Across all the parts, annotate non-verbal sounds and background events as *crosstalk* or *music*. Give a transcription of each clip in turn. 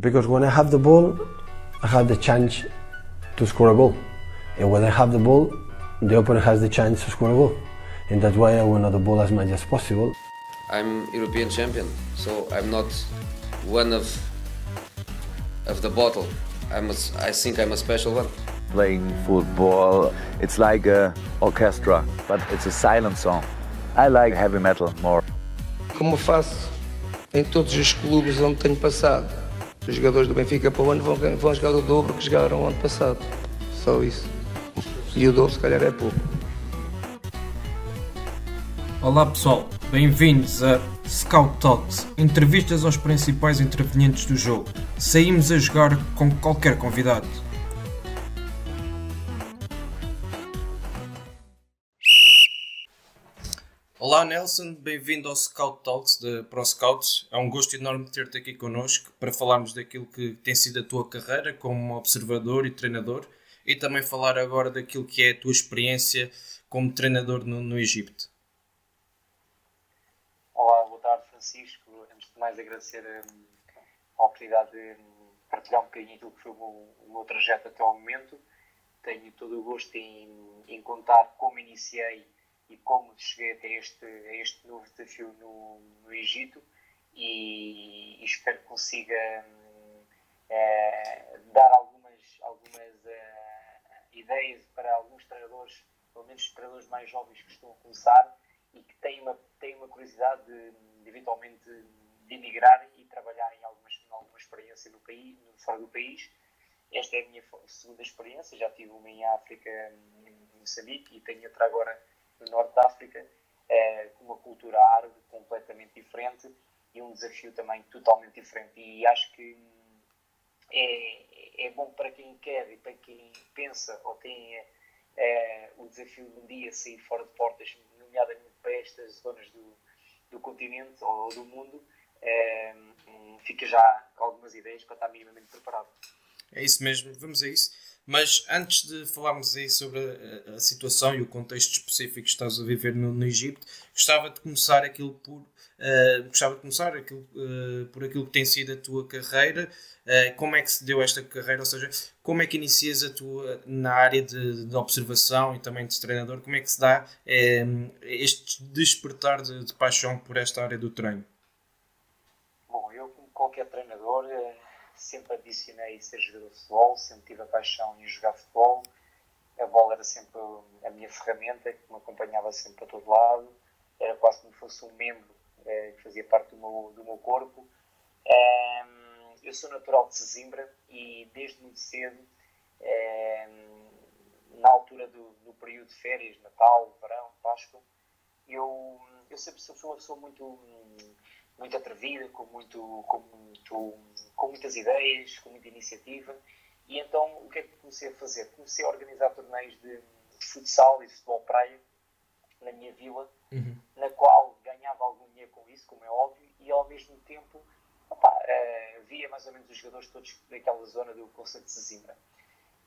Because when I have the ball, I have the chance to score a goal. And when I have the ball, the opponent has the chance to score a goal. And that's why I want the ball as much as possible. I'm European champion, so I'm not one of of the bottle. I'm a, I think I'm a special one. Playing football, it's like a orchestra, but it's a silent song. I like heavy metal more. Como faço em todos os clubes onde tenho passado, os jogadores do Benfica para o ano vão, vão jogar o dobro que jogaram o ano passado. Só isso. E o dobro se calhar é pouco. Olá pessoal, bem-vindos a Scout Talks, entrevistas aos principais intervenientes do jogo. Saímos a jogar com qualquer convidado. Olá Nelson, bem-vindo ao Scout Talks de Pro Scouts. É um gosto enorme ter-te aqui connosco para falarmos daquilo que tem sido a tua carreira como observador e treinador e também falar agora daquilo que é a tua experiência como treinador no, no Egito. Olá, boa tarde Francisco. Antes de mais agradecer hum, a oportunidade de hum, partilhar um bocadinho aquilo que foi o meu, o meu trajeto até ao momento. Tenho todo o gosto em, em contar como iniciei e como cheguei até este, a este novo desafio no, no Egito e, e, espero que consiga hum, é, dar algumas, algumas é, ideias para alguns treinadores, pelo menos treinadores mais jovens que estão a começar e que têm uma, têm uma curiosidade de, de eventualmente de emigrar e trabalhar em algumas, em alguma experiência no país, fora do país. Esta é a minha segunda experiência, já tive uma em África, em Moçambique, e tenho outra agora no Norte da África, é, com uma cultura árabe completamente diferente e um desafio também totalmente diferente. E acho que é, é bom para quem quer e para quem pensa ou tem é, é, o desafio de um dia sair fora de portas, nomeadamente para estas zonas do, do continente ou do mundo, é, fica já com algumas ideias para estar minimamente preparado. É isso mesmo, vamos a isso. Mas antes de falarmos aí sobre a, a, situação e o contexto específico que estás a viver no, no Egito, gostava de começar aquilo por uh, gostava de começar aquilo, uh, por aquilo que tem sido a tua carreira. Uh, como é que se deu esta carreira? Ou seja, como é que inicias a tua na área de, de observação e também de treinador? Como é que se dá este despertar de, de paixão por esta área do treino? Bom, eu como qualquer treinador sempre adicionei ser jogador de futebol, sempre tive a paixão em jogar futebol. A bola era sempre a minha ferramenta que me acompanhava sempre para todo lado. Era quase como se fosse um membro eh, que fazia parte do meu, do meu corpo. Eu sou natural de Sesimbra e desde muito cedo, na altura do, do, período de férias, Natal, Verão, Páscoa, eu, eu sempre fui uma pessoa muito muito atrevida, com, muito, com, muito, com muitas ideias, com muita iniciativa. E então o que é que comecei a fazer? Comecei a organizar torneios de, futsal e futebol praia na minha vila, uhum. na qual ganhava algum dinheiro com isso, como é óbvio, e ao mesmo tempo opa, uh, via mais ou menos os jogadores todos daquela zona do Conselho de Sesimbra.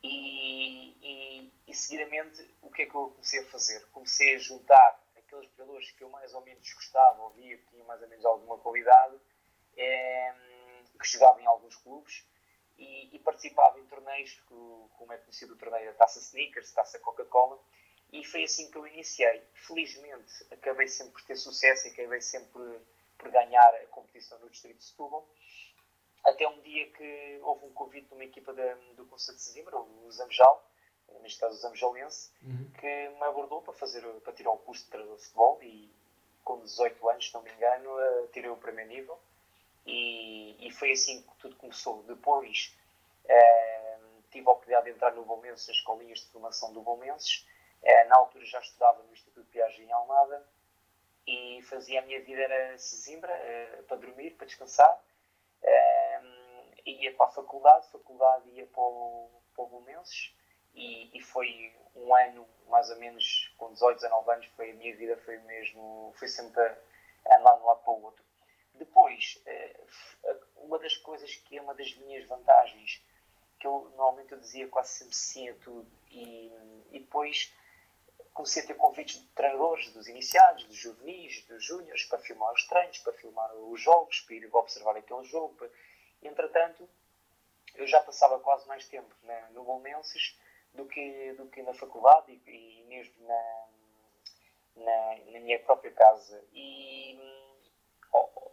E, e, e seguidamente o que é que eu comecei a fazer? Comecei a juntar aqueles jogadores que eu mais ou menos gostava, ou via que tinham mais ou menos alguma qualidade, é, que jogavam em alguns clubes e, e participava em torneios, como é conhecido o torneio da Taça Sneakers, Taça Coca-Cola, e foi assim que eu iniciei. Felizmente, acabei sempre por ter sucesso e acabei sempre por, ganhar a competição no Distrito de Setúbal, até um dia que houve um convite de uma equipa da, do Conselho de Sesimbra, o Zamjal, neste caso o Zamjolense, uhum. que me abordou para, fazer, para tirar o curso de treinador de futebol e com 18 anos, se não me engano, tirei o primeiro nível e, e foi assim que tudo começou. Depois eh, tive a oportunidade de entrar no Bolmenses, nas escolinhas de formação do Bolmenses. Eh, na altura já estudava no Instituto Piaget em Almada e fazia a minha vida era Sesimbra, eh, para dormir, para descansar. ia para a faculdade, faculdade ia para o, para o Bolmenses e, e, foi um ano, mais ou menos, com 18, 19 anos, foi a minha vida, foi mesmo, foi sempre a andar de um lado para o outro. Depois, eh, uma das coisas que é uma das minhas vantagens, que eu normalmente eu dizia quase sempre tudo, e, e depois comecei a ter convites de treinadores, dos iniciados, dos juvenis, dos júniores, para filmar os treinos, para filmar os jogos, para ir observar aquele jogo, Entretanto, eu já passava quase mais tempo no Bolmenses do que, do que na faculdade e, e mesmo na, na, na, minha própria casa. E oh,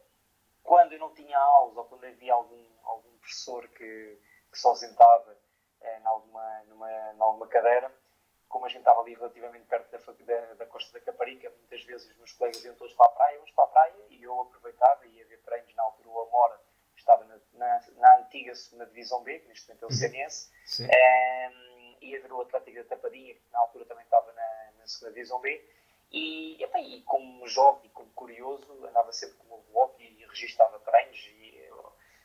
quando eu não tinha aulas ou quando havia algum, algum professor que, que se ausentava eh, em alguma, numa, numa cadeira, como a gente estava ali relativamente perto da, da, da, costa da Caparica, muitas vezes os meus colegas iam todos para a praia, vamos para a praia, e eu aproveitava e ia ver treinos na altura o Amora, estava na, na, na antiga segunda divisão B, que neste momento é o CNS, um, ehm, ia ver o Atlético da Tapadinha, que na altura também estava na, na segunda divisão B, e, epa, e como jovem e como curioso, andava sempre com o e, e registava treinos, e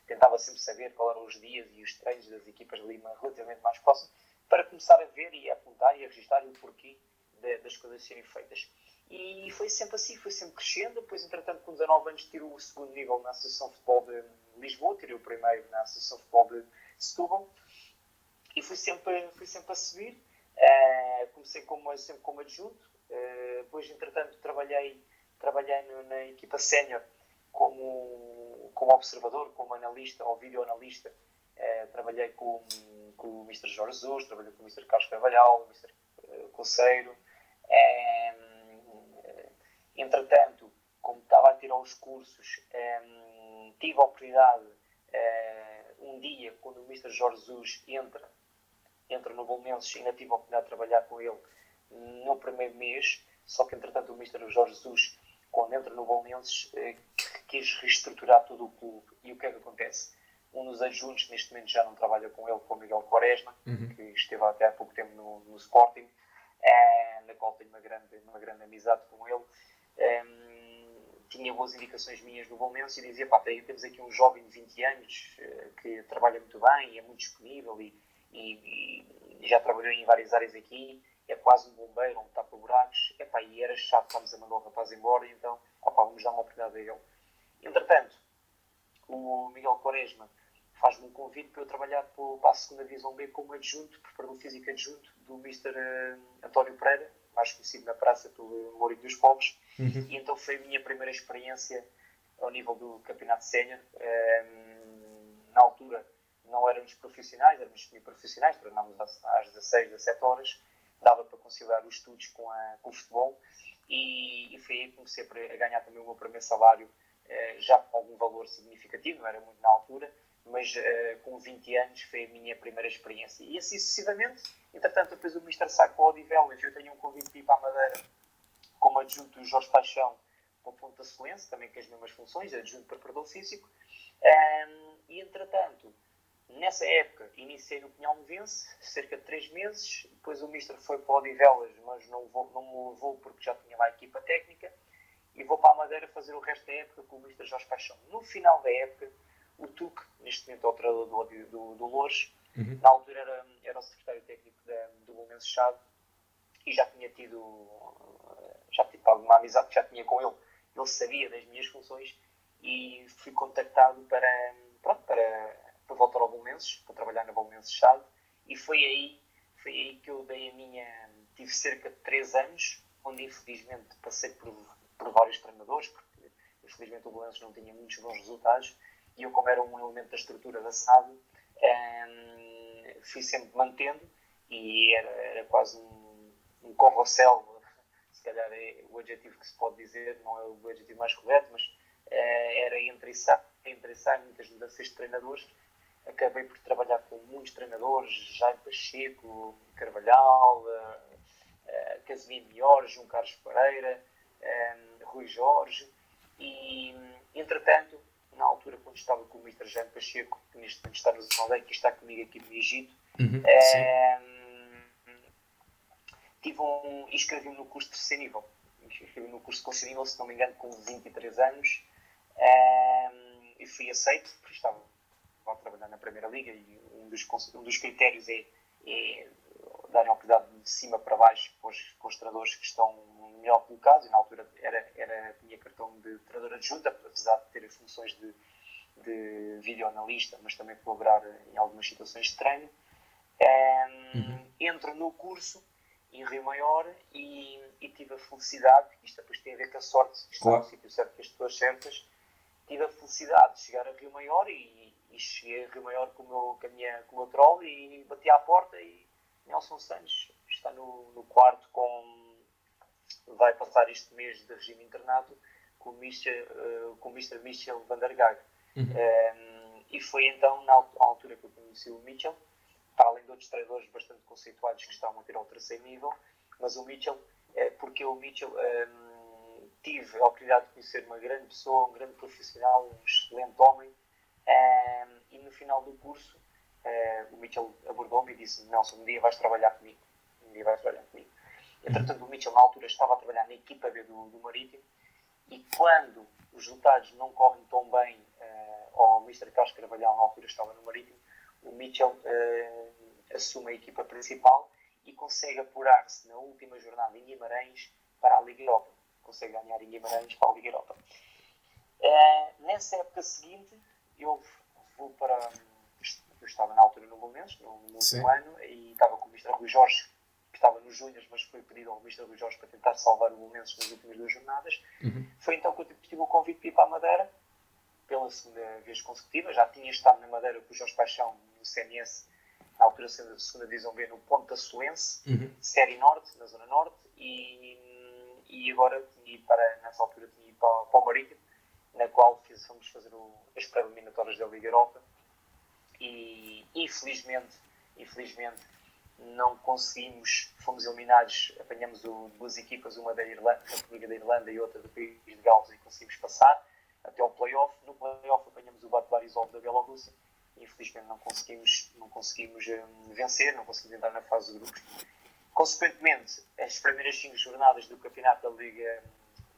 tentava sempre saber qual eram os dias e os treinos das equipas de Lima relativamente mais próximos, para começar a ver e a apontar e a registrar o porquê de, das coisas serem feitas. E foi sempre assim, foi sempre crescendo. Depois, entretanto, com 19 anos, tirou o segundo nível na Associação de Futebol de Lisboa, tirei o primeiro na Associação de Futebol de Setúbal e fui sempre, fui sempre a subir. Uh, comecei como, sempre como adjunto, uh, depois, entretanto, trabalhei, trabalhei no, na equipa sénior como, como observador, como analista ou videoanalista. Uh, trabalhei com com o Mr. Jorge Jesus, trabalhei com o Mr. Carlos Carvalhal, o Mr. Eh, Coceiro. entretanto, como estava a tirar os cursos, tive a oportunidade, eh, um dia, quando o Mr. Jorge Jesus entra, entra no Bolmenses, ainda tive a oportunidade de trabalhar com ele no primeiro mês, só que entretanto o Mr. Jorge Jesus, quando entra no Bolmenses, eh, quis reestruturar todo o clube. E o que é que acontece? um dos adjuntos neste momento já não trabalha com ele, com o Miguel Quaresma, uhum. que esteve até há pouco tempo no, no Sporting, é, na qual tenho uma grande, uma grande amizade com ele. É, tinha boas indicações minhas no Bolmense e dizia, pá, temos aqui um jovem de 20 anos eh, que trabalha muito bem, é muito disponível e, e, e, já trabalhou em várias áreas aqui, é quase um bombeiro, um tapa-buracos, e era chato, estamos a mandar o rapaz embora, então, opa, vamos dar uma oportunidade a ele. Entretanto, o Miguel Quaresma faz-me um convite para eu trabalhar para a segunda Divisão B como adjunto, preparador físico adjunto do Mr. Uh, António Pereira, mais conhecido na praça pelo Mourinho dos Pobres, uhum. e então foi a minha primeira experiência ao nível do campeonato sénior. Um, na altura não éramos profissionais, éramos semi-profissionais, treinámos às 16, 17 horas, dava para conciliar os estudos com, a, com o futebol, e, e foi aí que comecei a ganhar também o meu primeiro salário, já com algum valor significativo, não era muito na altura, mas uh, com 20 anos foi a minha primeira experiência. E assim sucessivamente, entretanto, depois o Mister Saco para Odivelas, eu tenho um convite para ir para a Madeira como adjunto do Jorge Paixão para o Ponto da Solense, também com as mesmas funções, adjunto preparador físico. E entretanto, nessa época, iniciei no Pinhal Movense, cerca de 3 meses. Depois o Mister foi para Odivelas, mas não, vou, não me levou porque já tinha lá a equipa técnica. E vou para a Madeira fazer o resto da época com o Mister Jorge Paixão. No final da época, o Tuque, neste momento é o treinador do, do, do Loures, uhum. na altura era, era o secretário técnico da, do Bolonense Chado e já tinha tido já tive alguma amizade que já tinha com ele. Ele sabia das minhas funções e fui contactado para, pronto, para, para voltar ao Bolonenses, para trabalhar na Bolonenses Chado e foi aí, foi aí que eu dei a minha. Tive cerca de 3 anos, onde infelizmente passei por, por vários treinadores, porque infelizmente o Bolonenses não tinha muitos bons resultados e eu, como era um elemento da estrutura da SAD, um, ehm, fui sempre mantendo e era, era quase um, um se calhar é o adjetivo que se pode dizer, não é o adjetivo mais correto, mas uh, era entre entre sai, muitas mudanças de treinadores. Acabei por trabalhar com muitos treinadores, Jaime Pacheco, Carvalhal, uh, uh, Casimiro Mior, João Carlos Pereira, um, Rui Jorge, e entretanto na altura, quando estava com o Mr. Jaime Pacheco, que neste momento está no Zimaldei, que está comigo aqui no Egito, uhum, é, tive um, inscrevi-me no curso de terceiro nível. Inscrevi-me no curso de terceiro nível, se não me engano, com 23 anos, é, e fui aceito, porque estava a trabalhar na Primeira Liga, e um dos, um dos critérios é, é dar a oportunidade de cima para baixo para os, para os treinadores que estão melhor colocados, e na altura era, era, tinha cartão de treinador adjunto, apesar de ter funções de, de videoanalista, mas também colaborar em algumas situações de treino. Um, uhum. Entro no curso em Rio Maior e, e, tive a felicidade, isto depois tem a ver com a sorte, estar claro. no sítio certo com as pessoas certas, tive a felicidade de chegar a Rio Maior e, e cheguei a Rio Maior com o meu, com a minha, com o meu troll e bati à porta e Nelson Santos está no, no quarto com vai passar este mês de regime internato com o Mr. Uh, com o Mr. Michel van der Gaag. Uhum. Um, e foi então na altura que eu conheci o Mitchell, para além de outros treinadores bastante conceituados que estavam a ter ao terceiro nível, mas o Mitchell, é, porque o Mitchell um, tive a oportunidade de conhecer uma grande pessoa, um grande profissional, um excelente homem, um, e no final do curso uh, o Mitchell abordou-me e disse: Nelson, um dia vais trabalhar comigo. Um dia vais trabalhar comigo. Entretanto, o Mitchell, na altura, estava a trabalhar na equipa B do, do Marítimo e quando os resultados não correm tão bem, uh, ou o Mr. Carlos Carvalhal, na altura, estava no Marítimo, o Mitchell uh, assume a equipa principal e consegue apurar-se na última jornada em Guimarães para a Liga Europa. Consegue ganhar em Guimarães para a Liga Europa. Uh, nessa época seguinte, eu vou para. Eu estava na altura no Momentos, no, no último ano, e estava com o Mr. Rui Jorge que estava nos Júniors, mas foi pedido ao Mr. Luís Jorge para tentar salvar o Momentos nas últimas duas jornadas. Uhum. Foi então que eu tive o convite de ir para a Madeira, pela segunda vez consecutiva. Já tinha estado na Madeira com o Jorge Paixão no CMS, na altura sendo a segunda divisão B, no Ponto da Soense, uhum. Série Norte, na Zona Norte, e, e agora tinha ido para, nessa altura, tinha ido para, para o Marítimo, na qual fiz, fomos fazer o, as pré-eliminatórias da Liga Europa. E infelizmente, infelizmente, não conseguimos, fomos eliminados, apanhamos o, duas equipas, uma da Irlanda, República da Irlanda e outra do país de Gales e conseguimos passar até ao playoff. No playoff apanhamos o Batlarizov da Bielorrússia e infelizmente não conseguimos, não conseguimos um, vencer, não conseguimos entrar na fase de grupos. Consequentemente, as primeiras cinco jornadas do campeonato da Liga,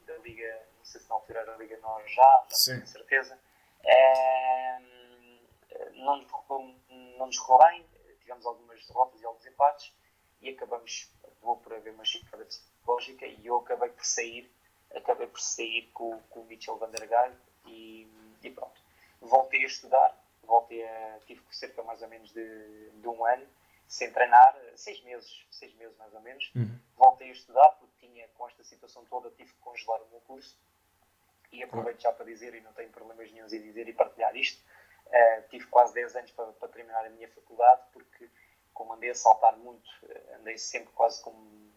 da Liga não sei se na altura era a Liga Nós já, não tenho certeza, é, não, não nos correu bem, tivemos algumas derrotas e alguns empates e acabamos, vou por haver uma chicada psicológica e eu acabei por sair, acabei por sair com, com o Mitchell van der Gaal e, e, pronto. Voltei a estudar, voltei a, tive cerca mais ou menos de, de um ano sem treinar, seis meses, seis meses mais ou menos. Uhum. Voltei a estudar porque tinha, com esta situação toda, tive que congelar o meu curso e aproveito já para dizer, e não tenho problemas nenhums em dizer e partilhar isto, Uh, tive quase 10 anos para, para, terminar a minha faculdade, porque, como andei a saltar muito, uh, andei sempre quase com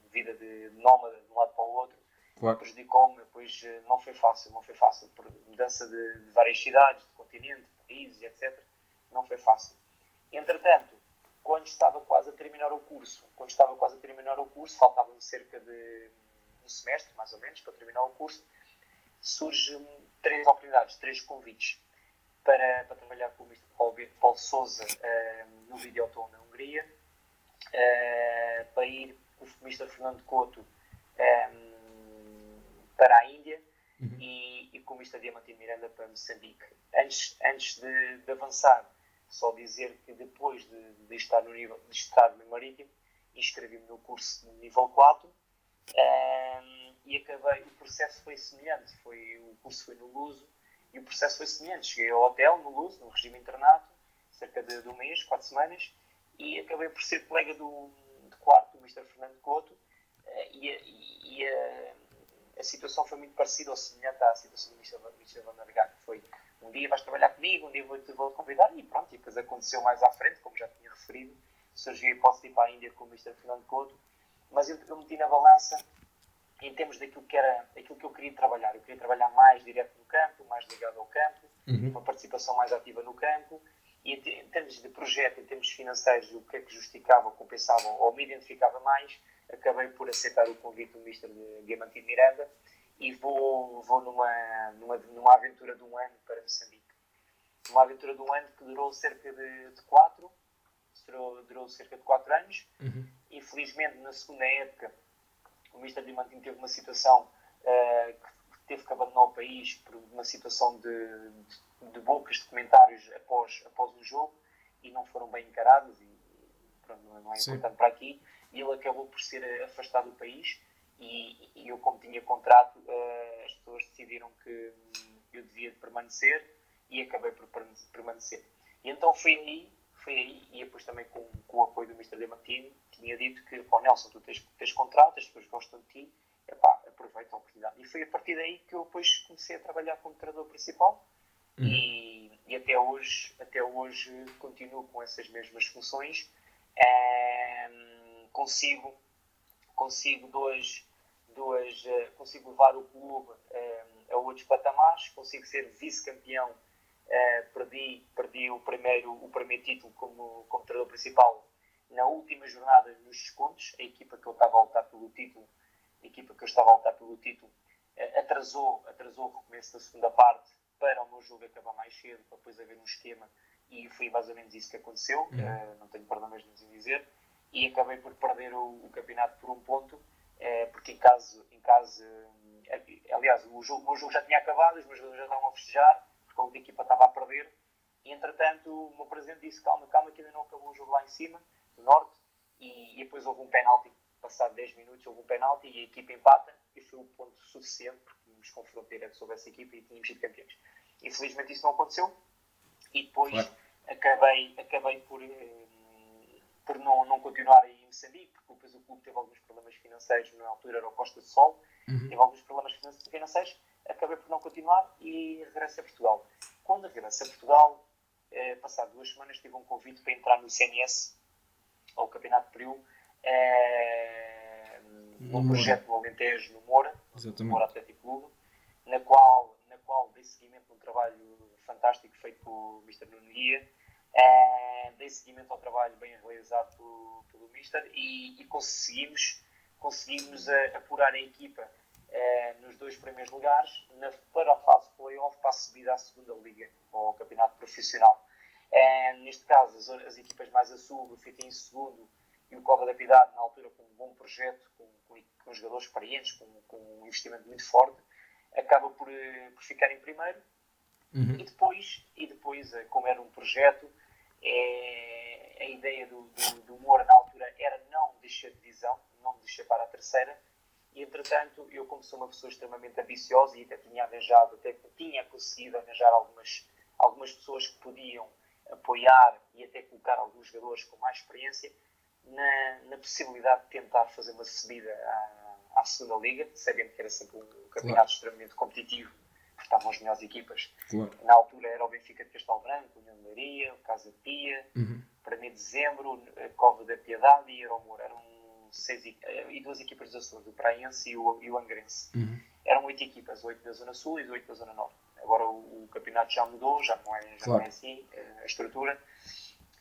vida de nómada de um lado para o outro, claro. prejudicou-me. Depois uh, não foi fácil, não foi fácil, por mudança de, de, várias cidades, de continente, de países, etc. Não foi fácil. Entretanto, quando estava quase a terminar o curso, quando estava quase a terminar o curso, faltava-me cerca de um semestre, mais ou menos, para terminar o curso, surgem três oportunidades, três convites para, para trabalhar com o Mr. Paulo, Paulo Souza uh, no Videoton na Hungria, uh, para ir com o Mr. Fernando Couto um, ehm, para a Índia uhum. e, e, com o Mr. Diamantino Miranda para Moçambique. Antes, antes de, de, avançar, só dizer que depois de, de, estar, no nível, de estar no Marítimo, inscrevi-me no curso de nível 4 um, e acabei, o processo foi semelhante, foi, o curso foi no Luso, e o processo foi semelhante. Cheguei ao hotel, no Luz, no regime internato, cerca de, de um mês, quatro semanas, e acabei por ser colega do, de quarto do Mr. Fernando Couto, eh, e, e, e a, a, situação foi muito parecida ou semelhante à situação do Mr. Mr. Van der Gaag, foi um dia vais trabalhar comigo, um dia vou-te vou convidar, e pronto, e depois aconteceu mais à frente, como já tinha referido, surgiu a hipótese de ir para a Índia com o Mr. Fernando Couto, mas eu, eu meti na balança em termos daquilo que era aquilo que eu queria trabalhar. Eu queria trabalhar mais direto no campo, mais ligado ao campo, uhum. uma participação mais ativa no campo. E em termos de projeto, em termos financeiros, o que é que justificava, compensava ou me identificava mais, acabei por aceitar o convite do Mr. Diamantino Miranda e vou, vou numa, numa, numa aventura de um ano para Moçambique. Uma aventura de um ano que durou cerca de, de quatro, durou, durou cerca de quatro anos. Uhum. Infelizmente, na segunda época, o Mr. Diamantino teve uma situação uh, que teve que abandonar o país por uma situação de, de, de bocas de comentários após, após o jogo e não foram bem encarados e pronto, não é importante para aqui e ele acabou por ser afastado do país e, e eu como tinha contrato uh, as pessoas decidiram que eu devia permanecer e acabei por permanecer e então foi aí foi aí, e depois também com, com o apoio do Mr. Diamantino, tinha dito que, pô, Nelson, tu tens, tens contrato, as pessoas gostam de ti, epá, aproveita a oportunidade. E foi a partir daí que eu depois comecei a trabalhar como treinador principal uhum. e, e até hoje, até hoje continuo com essas mesmas funções. Um, consigo, consigo dois, dois, uh, consigo levar o clube um, a outros patamares, consigo ser vice-campeão. Uh, perdi, perdi o primeiro, o primeiro título como, como treinador principal na última jornada nos descontos. A equipa que eu estava a lutar pelo título, a equipa que eu estava a lutar pelo título, uh, atrasou, atrasou o recomeço da segunda parte para o meu jogo acabar mais cedo, para depois haver um esquema, e foi mais ou menos isso que aconteceu, uh, não tenho problemas em dizer, e acabei por perder o, o campeonato por um ponto, porque em caso, em caso aliás, o, jogo, o meu jogo já tinha acabado, os meus jogadores já estavam a festejar, porque a equipa estava a perder, e entretanto o meu presidente disse, calma, calma, que ainda não acabou o jogo lá em cima, no norte, e, e depois houve um penalti, passado 10 minutos houve um penalti, e a equipa empata, e foi o ponto suficiente, tínhamos confronto direto sobre essa equipa e tínhamos sido campeões. Infelizmente isso não aconteceu. E depois claro. acabei, acabei por, eh, por não, não continuar em Moçambique, porque depois o clube teve alguns problemas financeiros, na altura era o Costa do Sol, uhum. teve alguns problemas financeiros, acabei por não continuar e regresso a Portugal. Quando regresso a Portugal, eh, passado duas semanas, tive um convite para entrar no CNS, ao Campeonato de Peru, eh, num projeto no Alentejo, no Moura, no Moura Atlético Clube, na qual, na qual dei seguimento a um trabalho fantástico feito pelo Mr. Nuno Guia, uh, dei seguimento ao trabalho bem realizado pelo, pelo Mr. e, e conseguimos, conseguimos uh, apurar a equipa uh, nos dois primeiros lugares na, para a fase playoff para a subida à segunda liga, ao campeonato profissional. Uh, neste caso, as, as, equipas mais a sul, o Fita em segundo e o Cova da Piedade, na altura com um bom projeto, com, com, com jogadores experientes, com, com um investimento muito forte, acaba por, eh, por ficar em primeiro. Uhum. E depois, e depois, eh, como era um projeto, é, a ideia do, do, do Moura na altura era não descer de divisão, não descer para a terceira. E entretanto, eu, como sou uma pessoa extremamente ambiciosa e até tinha arranjado, até tinha conseguido arranjar algumas, algumas pessoas que podiam apoiar e até colocar alguns jogadores com mais experiência na, na possibilidade de tentar fazer uma subida à, à segunda liga, sabendo que era sempre um campeonato claro. extremamente competitivo, porque estavam as melhores equipas. Claro. Na altura era o Benfica de Castelo Branco, União de Leiria, o Casa Pia, uhum. para mim dezembro, a Cova da Piedade e Euromor. Eram seis eh, e duas equipas dos Açores, o Praense e o, e o Angrense. Uhum. Eram oito equipas, oito da Zona Sul e oito da Zona Norte. Agora o, o, campeonato já mudou, já não é, já claro. não é assim eh, a estrutura.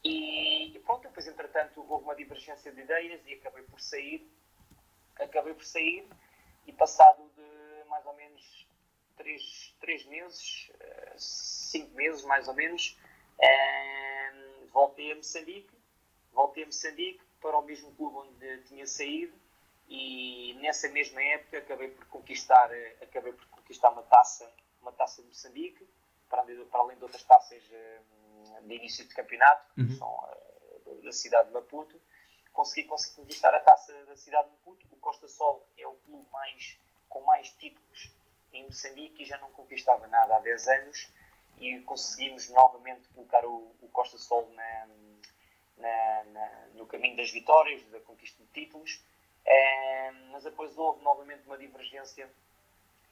E, e pronto, depois entretanto houve uma divergência de ideias e acabei por sair acabei por sair e passado de mais ou menos 3, três meses, 5 eh, meses mais ou menos, voltei a Moçambique, voltei a Moçambique para o mesmo clube onde tinha saído e nessa mesma época acabei por conquistar, eh, acabei por conquistar uma taça, uma taça de Moçambique, para, além de outras taças ehm, de início de campeonato, que uhum. são eh, da cidade de Maputo consegui, consegui conquistar a taça da cidade de Maputo. O Costa Sol é o clube mais, com mais títulos em Moçambique e já não conquistava nada há 10 anos e conseguimos novamente colocar o, o Costa Sol na, na, na, no caminho das vitórias, da conquista de títulos. É, mas depois houve novamente uma divergência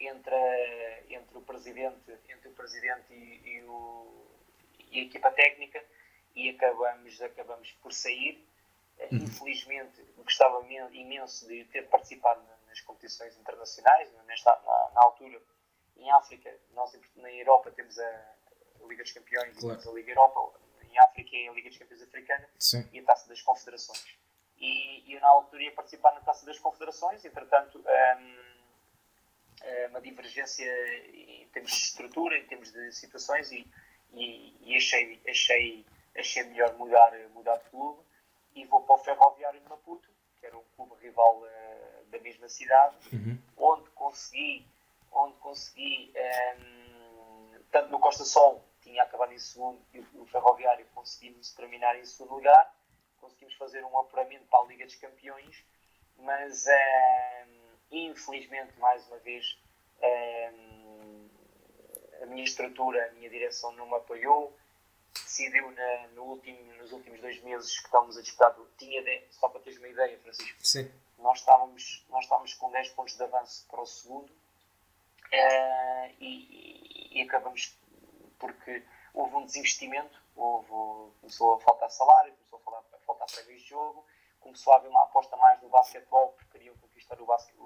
entre, entre o presidente, entre o presidente e, e, o, e a equipa técnica e acabamos, acabamos por sair Uhum. Infelizmente, gostava imenso de ter participado nas competições internacionais. Nesta, na, na altura, em África, nós na Europa temos a Liga dos Campeões claro. e temos a Liga Europa. Em África a Liga dos Campeões Africana Sim. e a Taça das Confederações. E, eu, na altura, ia participar na Taça das Confederações. Entretanto, um, uma divergência em termos de estrutura, em termos de situações, e, e, e achei, achei, achei melhor mudar, mudar de clube e vou para o Ferroviário de Maputo, que era um clube rival uh, da mesma cidade, uhum. onde consegui, onde consegui um, tanto no Costa Sol, tinha acabado em segundo, e o, o Ferroviário conseguimos terminar em segundo lugar, conseguimos fazer um apuramento para a Liga dos Campeões, mas ehm, infelizmente, mais uma vez, ehm, a minha estrutura, a minha direção não me apoiou, decidiu na, no último, nos últimos dois meses que estávamos a disputar, tinha de, só para teres uma ideia, Francisco, Sim. Nós, estávamos, nós estávamos com 10 pontos de avanço para o segundo uh, e, e, acabamos porque houve um desinvestimento, houve, começou a faltar salário, começou a faltar, a faltar prémios de jogo, começou a haver uma aposta mais no basquetebol, porque queriam conquistar o, basquete,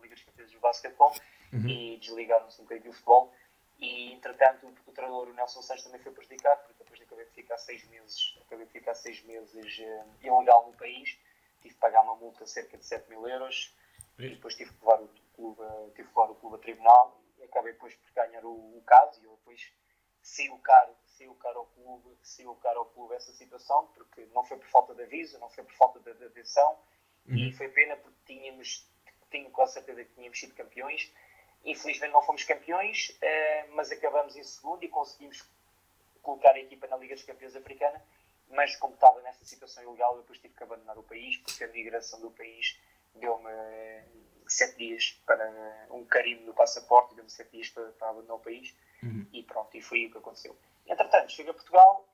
Liga dos Campeões do basquetebol uhum. e desligaram-se um bocadinho do futebol. E, entretanto, o, o treinador, o Nelson Santos, também foi prejudicado, porque depois de acabei de ficar seis meses, acabei de ficar seis meses uh, ilegal no país, tive que pagar uma multa de cerca de 7 mil euros, e depois tive que levar o clube, tive que levar o clube a tribunal, acabei depois por ganhar o, o caso, e eu depois saiu caro, saiu caro ao clube, saiu caro ao clube essa situação, porque não foi por falta de aviso, não foi por falta de, de atenção, uhum. e foi pena porque tínhamos, tinha com a certeza que tínhamos sido campeões, Infelizmente não fomos campeões, uh, mas acabamos em segundo e conseguimos colocar a equipa na Liga dos Campeões Africana. Mas como estava nessa situação ilegal, eu depois tive que abandonar o país, porque a migração do país deu-me sete dias para um carimbo no passaporte, deu-me sete dias para, para, abandonar o país. Uhum. E pronto, e foi o que aconteceu. Entretanto, chego a Portugal,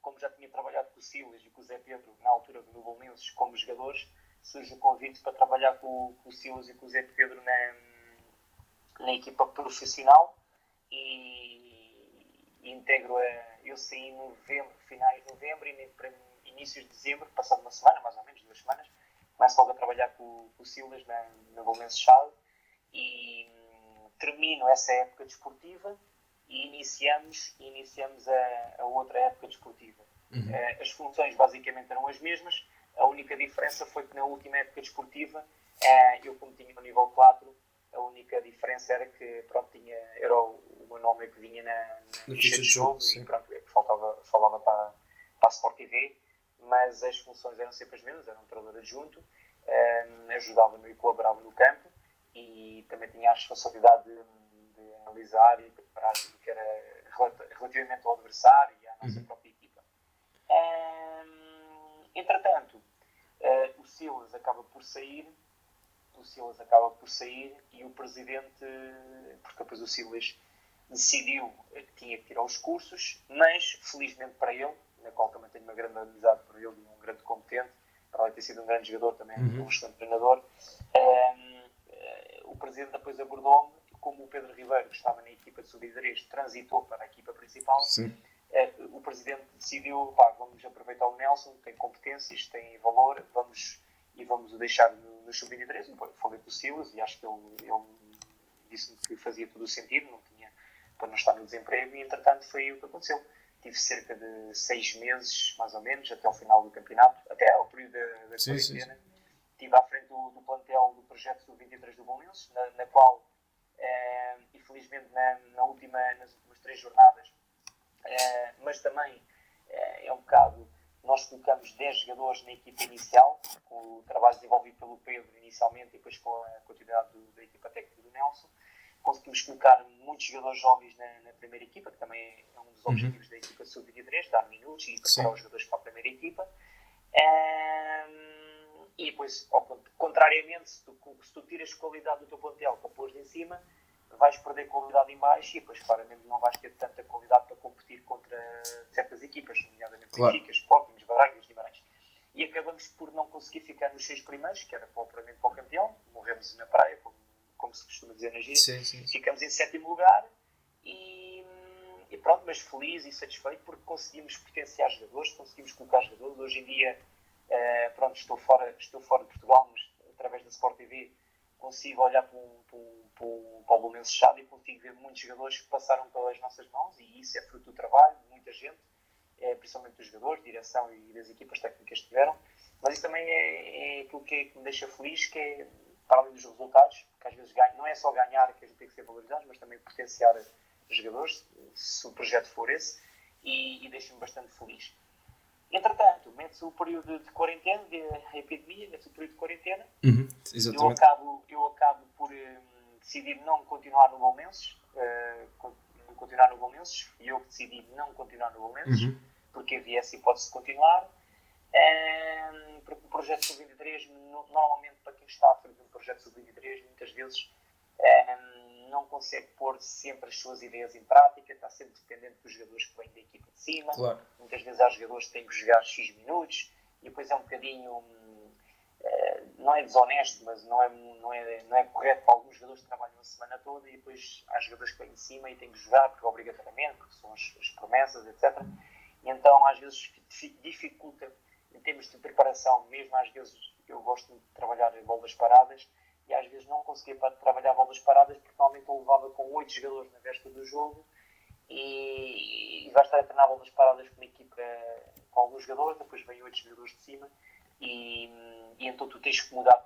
como já tinha trabalhado com o Silas e com o Zé Pedro, na altura do Bolonenses, como jogadores, surge o convite para trabalhar com, com o Silas e com o Zé Pedro na na equipa profissional e, e integro a. Eu saí em novembro, finais de novembro e inícios de dezembro, passado uma semana, mais ou menos, duas semanas, começo logo a trabalhar com, com o Silas na, na Bolonense Chale e hum, termino essa época desportiva e iniciamos, iniciamos a, a outra época desportiva. Uhum. Uh, as funções basicamente eram as mesmas, a única diferença foi que na última época desportiva, uh, eu como tinha no nível 4, a única diferença era que pronto, tinha, era o, meu nome que vinha na, na ficha de jogo sim. e pronto, é faltava, falava para, para a Sport TV, mas as funções eram sempre as mesmas, era um treinador adjunto, um, ajudava-me e colaborava no campo e também tinha a responsabilidade de, de analisar e preparar tudo que era relativamente ao adversário e à nossa uhum. própria equipa. Um, entretanto, uh, o Silas acaba por sair o Silas acaba por sair e o presidente, porque depois o Silas decidiu que tinha que tirar os cursos, mas felizmente para ele, na qual também tenho uma grande amizade por ele e um grande competente, para ele ter sido um grande jogador também, uhum. um excelente treinador, um, ehm, o presidente depois abordou-me, como o Pedro Ribeiro, que estava na equipa de sub-23, transitou para a equipa principal, Sim. Uh, o presidente decidiu, pá, vamos aproveitar o Nelson, tem competências, tem valor, vamos e vamos o deixar no, no sub-23. Falei com o Silas e acho que ele, ele disse-me que fazia todo o sentido, não tinha para não estar no desemprego, e entretanto foi o que aconteceu. Tive cerca de seis meses, mais ou menos, até ao final do campeonato, até ao período da, da sim, quarentena. Sim, sim. Estive à frente do, do plantel do projeto do 23 do Bolonenses, na, na, qual, eh, infelizmente, na, na, última, nas últimas três jornadas, eh, mas também eh, é um bocado nós colocamos 10 jogadores na equipa inicial, com o trabalho desenvolvido pelo Pedro inicialmente e depois com a continuidade do, da equipa técnica do Nelson. Conseguimos colocar muitos jogadores jovens na, na primeira equipa, que também é um dos uhum. objetivos da equipa sub-23, dar minutos e preparar os jogadores para a primeira equipa. Um, e depois, contrariamente, se tu, se tu tiras qualidade do teu plantel para pôr em cima, vais perder qualidade em baixo e depois claramente não vais ter tanta qualidade para competir contra certas equipas, nomeadamente claro. Benfica, Sporting, Braga e Guimarães. E acabamos por não conseguir ficar nos seis primeiros, que era propriamente para o campeão, morremos na praia, como, como se costuma dizer na gira. Sim, sim. Ficamos em sétimo lugar e, e, pronto, mas feliz e satisfeito porque conseguimos potenciar jogadores, conseguimos colocar jogadores. Hoje em dia, uh, pronto, estou fora, estou fora de Portugal, mas através da Sport TV consigo olhar para, um, para, um, para, um, para o Bolonense Chado e consigo ver muitos jogadores que passaram pelas nossas mãos e isso é fruto do trabalho de muita gente, é, principalmente dos jogadores, direção e das equipas técnicas que tiveram. Mas isso também é, é aquilo que, é, que, me deixa feliz, que é, para além dos resultados, que às vezes ganho, não é só ganhar que a gente tem que ser valorizado, mas também potenciar jogadores, se o projeto for esse, e, e deixa-me bastante feliz. Entretanto, mete-se o período de quarentena, de epidemia, mete-se o período de quarentena. Uhum, eu, acabo, eu acabo por um, decidir não continuar no Bolmenses, uh, continuar no Bolmenses, e eu decidi não continuar no Bolmenses, uhum. porque havia essa hipótese de continuar. Um, porque o projeto Sub-23, normalmente para quem está frente de um projeto Sub-23, muitas vezes um, não consegue pôr sempre as suas ideias em prática, está sempre dependente dos jogadores que vêm da equipa de cima. Claro. Muitas vezes há jogadores que têm que jogar X minutos e depois é um bocadinho. Uh, não é desonesto, mas não é, não, é, não é correto para alguns jogadores que trabalham a semana toda e depois há jogadores que vêm em cima e têm que jogar porque obrigatoriamente, porque são as, as promessas, etc. E então às vezes dificulta em termos de preparação, mesmo às vezes eu gosto de trabalhar em bolas paradas e às vezes não conseguia trabalhar bolas paradas porque normalmente eu levava com oito jogadores na véspera do jogo e, e vai estar a treinar bolas paradas com uma equipa com alguns jogadores, depois vem oito jogadores de cima e, e, então tu tens que mudar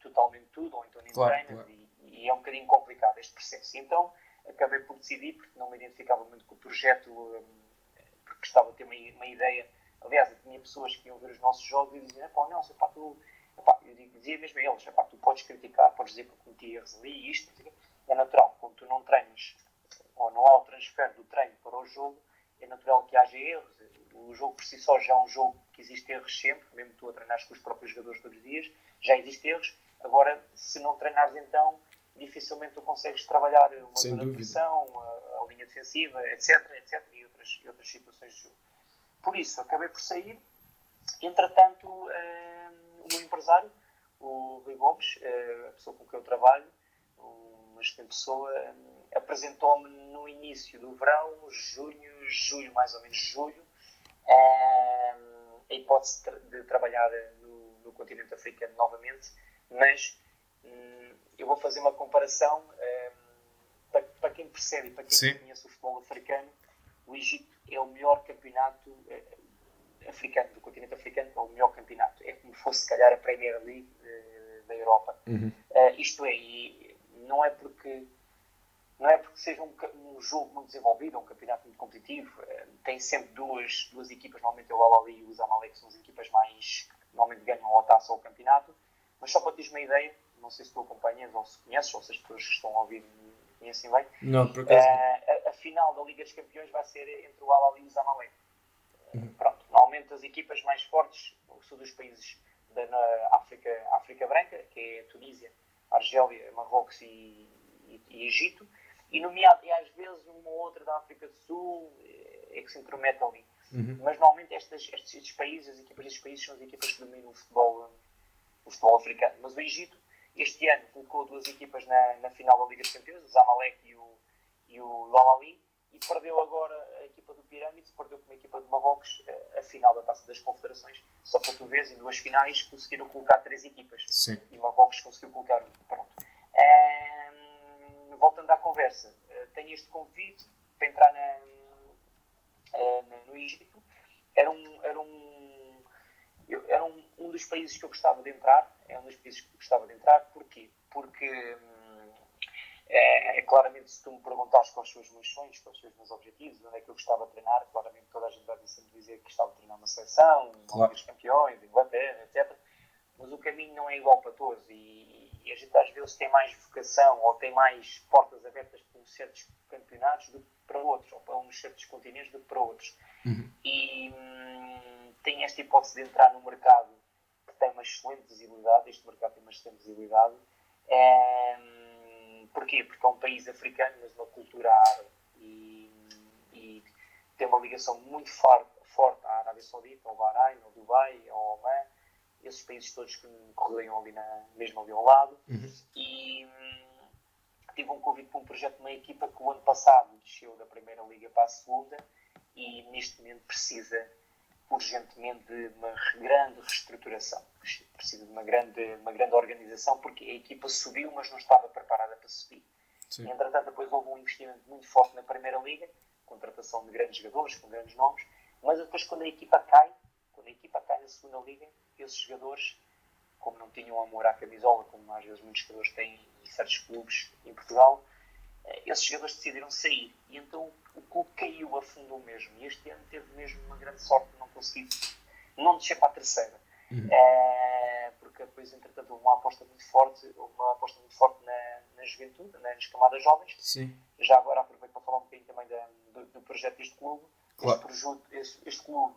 totalmente tudo, ou então nem claro, treinas claro. E, e, é um bocadinho complicado este processo. Então acabei por decidir, porque não me identificava muito com o projeto, hum, porque estava a ter uma, uma ideia. Aliás, eu tinha pessoas que iam ver os nossos jogos e diziam: pá, Nelson, pá, tu. Epá, eu dizia mesmo a eles: pá, tu podes criticar, podes dizer que eu cometi erros ali e isto, é natural, quando tu não treinas ou não há o transfer do treino para o jogo, é natural que haja erros. O jogo por si só já é um jogo que existe erros sempre, mesmo tu a treinar com os próprios jogadores todos os dias, já existem erros. Agora, se não treinares então, dificilmente tu consegues trabalhar uma pressão, a, a, linha defensiva, etc, etc, e outras, e outras situações de jogo. Por isso, acabei por sair. Entretanto, um, o meu empresário, o Rui Gomes, eh, a pessoa com quem eu trabalho, uma excelente pessoa, um, apresentou-me no início do verão, junho, julho, mais ou menos julho, a hipótese de trabalhar no, no continente africano novamente, mas hum, eu vou fazer uma comparação para, para, quem percebe e para quem Sim. conhece o futebol africano, o Egito é o melhor campeonato eh, africano, do continente africano, é o melhor campeonato. É como fosse, se calhar, a Premier League eh, da Europa. Uhum. Uh, isto é, e não é porque não é porque seja um, um jogo muito desenvolvido, um campeonato muito competitivo, eh, tem sempre duas, duas equipas, normalmente é o Al e o Zamalek são as equipas mais que normalmente ganham a taça ou o campeonato, mas só para teres uma ideia, não sei se tu acompanhas ou se conheces, ou se as pessoas que estão a ouvir conhecem bem, não, por acaso. Uh, final da Liga dos Campeões vai ser entre o Al e o Zamalek. Uhum. Pronto, normalmente as equipas mais fortes são dos países da África, África Branca, que é Tunísia, Argélia, Marrocos e, e, e Egito, e, nomeado, e às vezes uma ou outra da África do Sul eh, é que se intromete ali. Uhum. Mas normalmente estes, estes, estes, países, as equipas destes países são as equipas que dominam o futebol, o futebol africano. Mas o Egito, este ano, colocou duas equipas na, na final da Liga dos Campeões, o Zamalek e o, e o Al-Ali, e perdeu agora a equipa do Pirâmides, perdeu com a equipa de Marrocos a, eh, a final da Taça das Confederações. Só para tu veres, em duas finais conseguiram colocar três equipas. Sim. E Marrocos conseguiu colocar um. Pronto. Um, voltando à conversa, uh, tenho este convite para entrar na, uh, no Egito. Era um, era um, era um, um dos países que eu gostava de entrar. É um dos países que eu gostava de entrar. Porquê? Porque hum, é, é, claramente, se tu me perguntares quais são os meus sonhos, quais são os meus objetivos, onde é que eu gostava de treinar, claramente toda a gente vai sempre dizer que gostava de treinar uma seleção, claro. dos campeões, Inglaterra, etc. Mas o caminho não é igual para todos e, e a gente às vezes tem mais vocação ou tem mais portas abertas para uns certos campeonatos do que para outros, ou para uns certos continentes do que para outros. Uhum. E hum, tem esta hipótese de entrar no mercado que tem uma excelente visibilidade, este mercado tem uma excelente visibilidade. É, hum, porquê? Porque é um país africano, mas uma cultura árabe e, e tem uma ligação muito forte, forte à Arábia Saudita, ao Bahrein, ao Dubai, ao Oman esses países todos que me rodeiam ali na, mesmo ali ao lado. Uhum. E hum, tive um convite para um projeto de uma equipa que o ano passado desceu da primeira liga para a segunda e neste momento precisa urgentemente de uma grande reestruturação. Precisa de uma grande, uma grande organização porque a equipa subiu, mas não estava preparada para subir. Sim. E, entretanto, depois houve um investimento muito forte na Primeira Liga, contratação de grandes jogadores, com grandes nomes, mas depois, quando a equipa cai, quando a equipa cai na Segunda Liga, esses jogadores, como não tinham amor à camisola, como às vezes muitos jogadores têm em certos clubes em Portugal, esses jogadores decidiram sair. E então o clube caiu, afundou mesmo. E este ano teve mesmo uma grande sorte de não conseguir, não descer para a terceira. Uhum. É, porque depois, entretanto, houve uma aposta muito forte, uma aposta muito forte na, na juventude, né, nas camadas jovens. Sim. Já agora aproveito para falar um bocadinho também da, do, do, projeto deste clube. Claro. Este, projeto, este, este clube,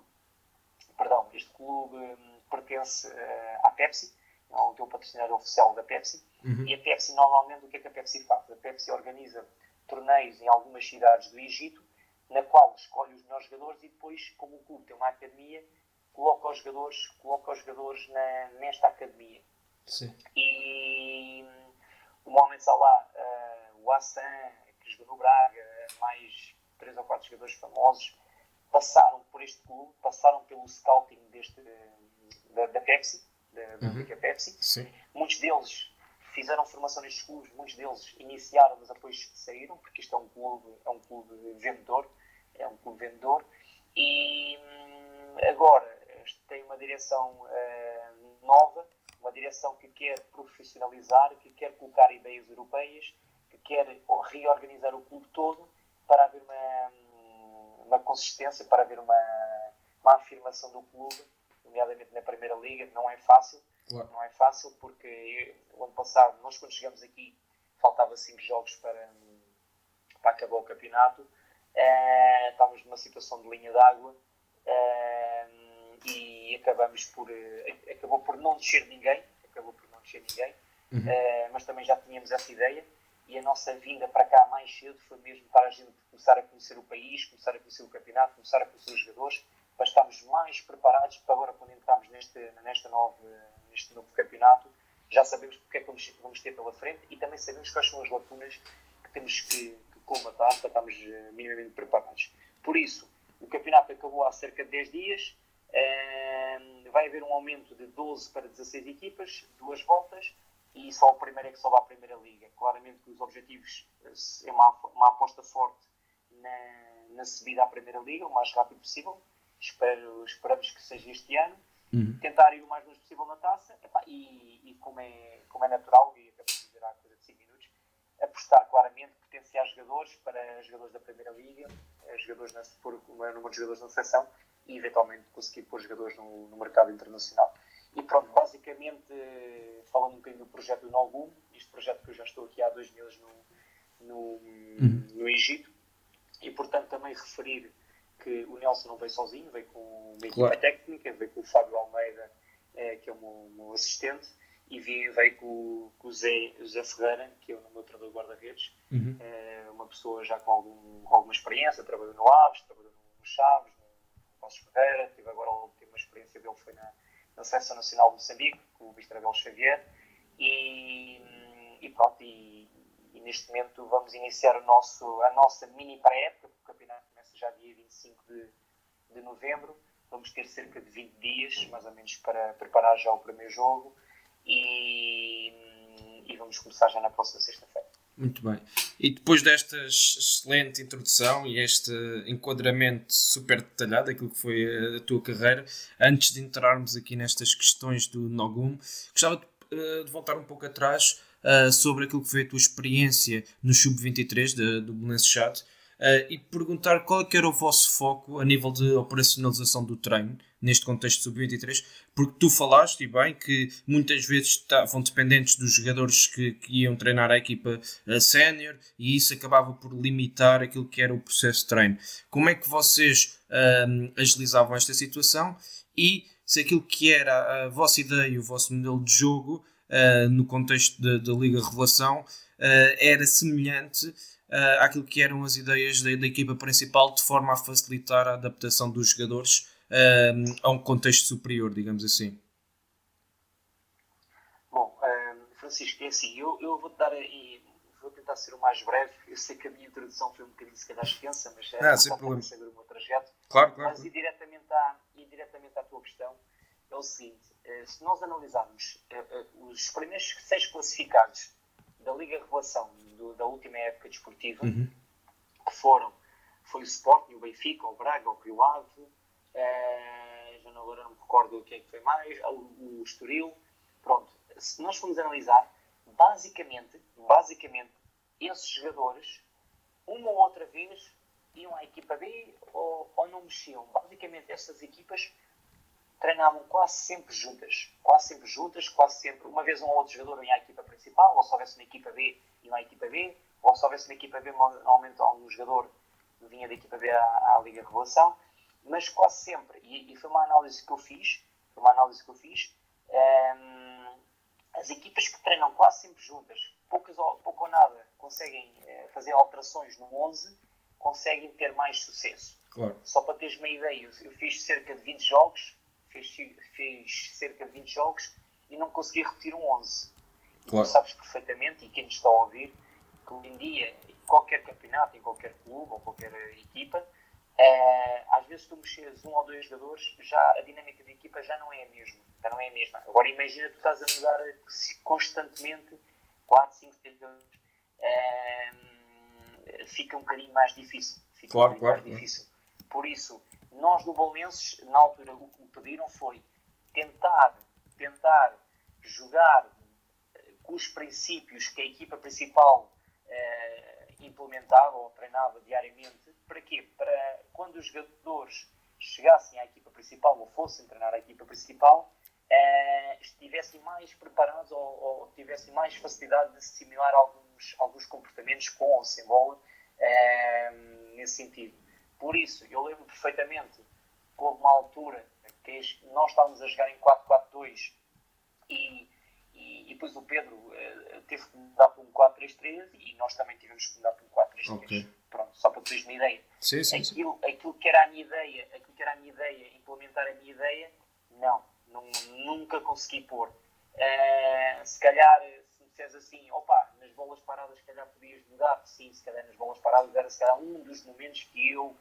perdão, este clube hum, pertence uh, à Pepsi, é o teu patrocinador oficial da Pepsi. Uhum. E a Pepsi, normalmente, o que é que a Pepsi faz? A Pepsi organiza torneios em algumas cidades do Egito, na qual escolhe os melhores jogadores e depois, como o clube tem uma academia, coloca os jogadores, coloca os jogadores na, nesta academia. Sim. E o Mohamed Salah, uh, o Hassan, que jogou no Braga, mais três ou quatro jogadores famosos, passaram por este clube, passaram pelo scouting deste, da, da Pepsi, da, da Liga Pepsi. Sim. Muitos deles fizeram formação nestes clubes, muitos deles iniciaram, mas depois saíram, porque isto é um clube, é um clube vendedor, é um clube vendedor. E hum, agora tem uma direção uh, nova, uma direção que quer profissionalizar, que quer colocar ideias europeias, que quer reorganizar o clube todo para haver uma, uma consistência, para haver uma, uma afirmação do clube, nomeadamente na Primeira Liga, não é fácil, Claro. não é fácil porque o ano passado, nós quando chegamos aqui, faltava 5 jogos para, para acabar o campeonato. Uh, estávamos numa situação de linha d'água uh, e acabamos por uh, acabou por não descer ninguém, acabou por não descer ninguém, uhum. mas também já tínhamos essa ideia e a nossa vinda para cá mais cedo foi mesmo para a gente começar a conhecer o país, começar a conhecer o campeonato, começar a conhecer os jogadores, para estarmos mais preparados para agora quando entrarmos neste, neste novo campeonato, já sabemos porque é que vamos, vamos ter pela frente e também sabemos quais são as lacunas que temos que, que colmatar para estarmos minimamente preparados. Por isso, o campeonato acabou há cerca de 10 dias, uh, vai haver um aumento de 12 para 16 equipas, duas voltas, e só o primeiro é que sobe à Primeira Liga. Claramente que os objetivos é uma, uma aposta forte na, na subida à Primeira Liga, o mais rápido possível. Espero, esperamos que seja este ano. Uhum. Tentar ir o mais longe possível na taça. Epá, e, e como, é, como é natural, e acabei de dizer há coisa de 5 minutos, apostar claramente, potenciar jogadores para jogadores da Primeira Liga, jogadores na, por o maior número de jogadores na seleção e eventualmente conseguir pôr jogadores no, no mercado internacional. E pronto, basicamente, falando um bocadinho do projeto do Nogum, este projeto que eu já estou aqui há dois meses no, no, uhum. no Egito, e portanto também referir que o Nelson não veio sozinho, veio com uma equipa claro. técnica, veio com o Fábio Almeida, é, que é o meu, meu assistente, e veio, veio com, com, o Zé, Zé Ferreira, que é o meu treinador de guarda-redes, uhum. é uma pessoa já com, algum, com alguma experiência, trabalhou no Aves, trabalhou no Chaves, no Passos Ferreira, tive agora a última experiência dele foi na na Seleção Nacional de Moçambique, com o Mr. Abel Xavier, e, e pronto, e, e, neste momento vamos iniciar o nosso, a nossa mini pré-época, porque o campeonato já dia 25 de, de novembro, vamos ter cerca de 20 dias, mais ou menos, para preparar já o primeiro jogo, e, e vamos começar já na próxima sexta-feira. Muito bem. E depois desta excelente introdução e este enquadramento super detalhado daquilo que foi a tua carreira, antes de entrarmos aqui nestas questões do Nogum, gostava de, eh, de voltar um pouco atrás uh, sobre aquilo que foi a tua experiência no Sub-23 do Belenenses Chat Uh, e perguntar qual é era o vosso foco a nível de operacionalização do treino neste contexto sub-23, porque tu falaste e bem que muitas vezes estavam dependentes dos jogadores que, que iam treinar a equipa uh, sénior e isso acabava por limitar aquilo que era o processo de treino. Como é que vocês uh, agilizavam esta situação e se aquilo que era a vossa ideia, o vosso modelo de jogo no contexto da Liga Revelação era semelhante uh, àquilo que eram as ideias da, da, equipa principal, de forma a facilitar a adaptação dos jogadores uh, a um contexto superior, digamos assim. Bom, uh, Francisco, é assim, eu, eu vou dar e vou tentar ser o mais breve. Eu sei que a minha introdução foi um bocadinho se calhar extensa, mas é só para saber o meu trajeto. Claro, claro. Mas e diretamente, à, e diretamente à tua questão, é o seguinte: se nós analisarmos os primeiros seis classificados da Liga Revelação do, da última época desportiva, uhum. que foram foi o Sporting, o Benfica, o Braga, o Rio Ave, uh, já não, agora não me recordo o que é que foi mais, o, o Estoril. Pronto, se nós formos analisar, basicamente, basicamente, esses jogadores, uma ou outra vez, iam à equipa B ou, ou não mexiam. Basicamente, essas equipas treinavam quase sempre juntas, quase sempre juntas, quase sempre, uma vez um ou outro jogador ia à equipa principal, ou se houvesse uma equipa B, ia à equipa B, ou se houvesse uma equipa B, normalmente um jogador vinha da equipa B à, à Liga Revelação, mas quase sempre, e, e, foi uma análise que eu fiz, foi uma análise que eu fiz, um, ehm, as equipas que treinam quase sempre juntas, poucas ou, pouco ou nada, conseguem uh, fazer alterações no 11, conseguem ter mais sucesso. Claro. Só para teres uma ideia, eu, eu fiz cerca de 20 jogos, fez, fez cerca de 20 jogos e não conseguia repetir um 11. Claro. Tu sabes perfeitamente, e quem nos está a ouvir, que hoje em dia, em qualquer campeonato, em qualquer clube ou qualquer equipa, eh, às vezes tu mexes um ou dois jogadores, já a dinâmica da equipa já não é a mesma. Já não é a mesma. Agora imagina tu estás a mudar constantemente 4, 5, 6 jogadores. Eh, fica um bocadinho mais difícil. Fica Claro, um claro, mais difícil. Por isso, nós do Bolonenses, na altura, o que me pediram foi tentar, tentar jogar eh, com os princípios que a equipa principal eh, implementava ou treinava diariamente. Para quê? Para quando os jogadores chegassem à equipa principal ou fossem treinar a equipa principal, eh, estivessem mais preparados ou, ou tivessem mais facilidade de assimilar alguns, alguns comportamentos com ou sem bola nesse sentido. Por isso, eu lembro perfeitamente que houve uma altura que nós estávamos a jogar em 4-4-2 e, e, e depois o Pedro eh, teve que mudar para um 4-3-3 e nós também tivemos que mudar para um 4-3-3. Ok. Pronto, só para teres uma ideia. Sim, sim, sim. Aquilo, aquilo que era a minha ideia, aquilo que era a minha ideia, implementar a minha ideia, não, não nunca consegui pôr. Eh, se calhar, se me disseres assim, opa, bolas paradas se calhar podias mudar, sim, se calhar nas bolas paradas era se calhar um dos momentos que eu,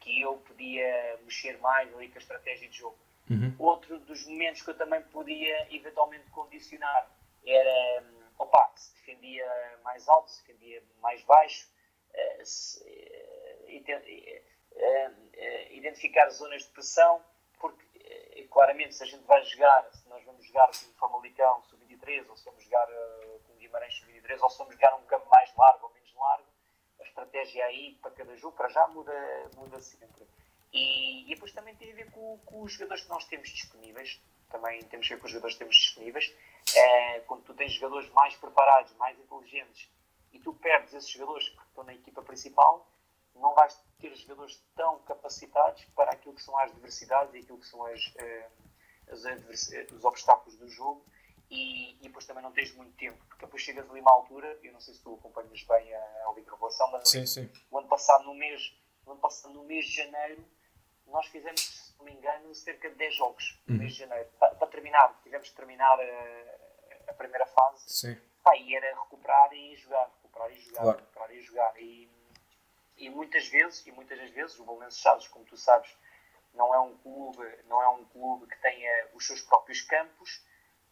que eu podia mexer mais ali com a estratégia de jogo. Uhum. Outro dos momentos que eu também podia eventualmente condicionar era, hum, opa, se defendia mais alto, se defendia mais baixo, eh, se, eh, eh, identificar zonas de pressão, porque claramente se a gente vai jogar, se nós vamos jogar com o Famalicão sub-23, ou se vamos jogar com o Guimarães sub-23, ou se jogar num campo mais largo ou menos largo, a estratégia aí para cada jogo, para já muda, muda sempre. E, e depois também tem a ver com, com os jogadores que nós temos disponíveis, também temos a ver com os jogadores que temos disponíveis. Eh, quando tu tens jogadores mais preparados, mais inteligentes, e tu perdes esses jogadores que estão na equipa principal, não vais ter jogadores tão capacitados para aquilo que são as adversidades e aquilo que são as, eh, as os obstáculos do jogo e, e depois também não tens muito tempo, porque depois chegas ali uma altura, eu não sei se tu acompanhas bem a, a Liga Revelação, mas Sim, sim. o ano passado, no mês, no ano passado, no mês de janeiro, nós fizemos, se não me engano, cerca de 10 jogos no mês de janeiro. Para, para terminar, tivemos de terminar a, a primeira fase. Sim. Pá, e era recuperar e jogar, recuperar e jogar, Claro. recuperar e jogar. E, e muitas vezes, e muitas das vezes, o Bolonenses Chaves, como tu sabes, não é um clube, não é um clube que tenha os seus próprios campos.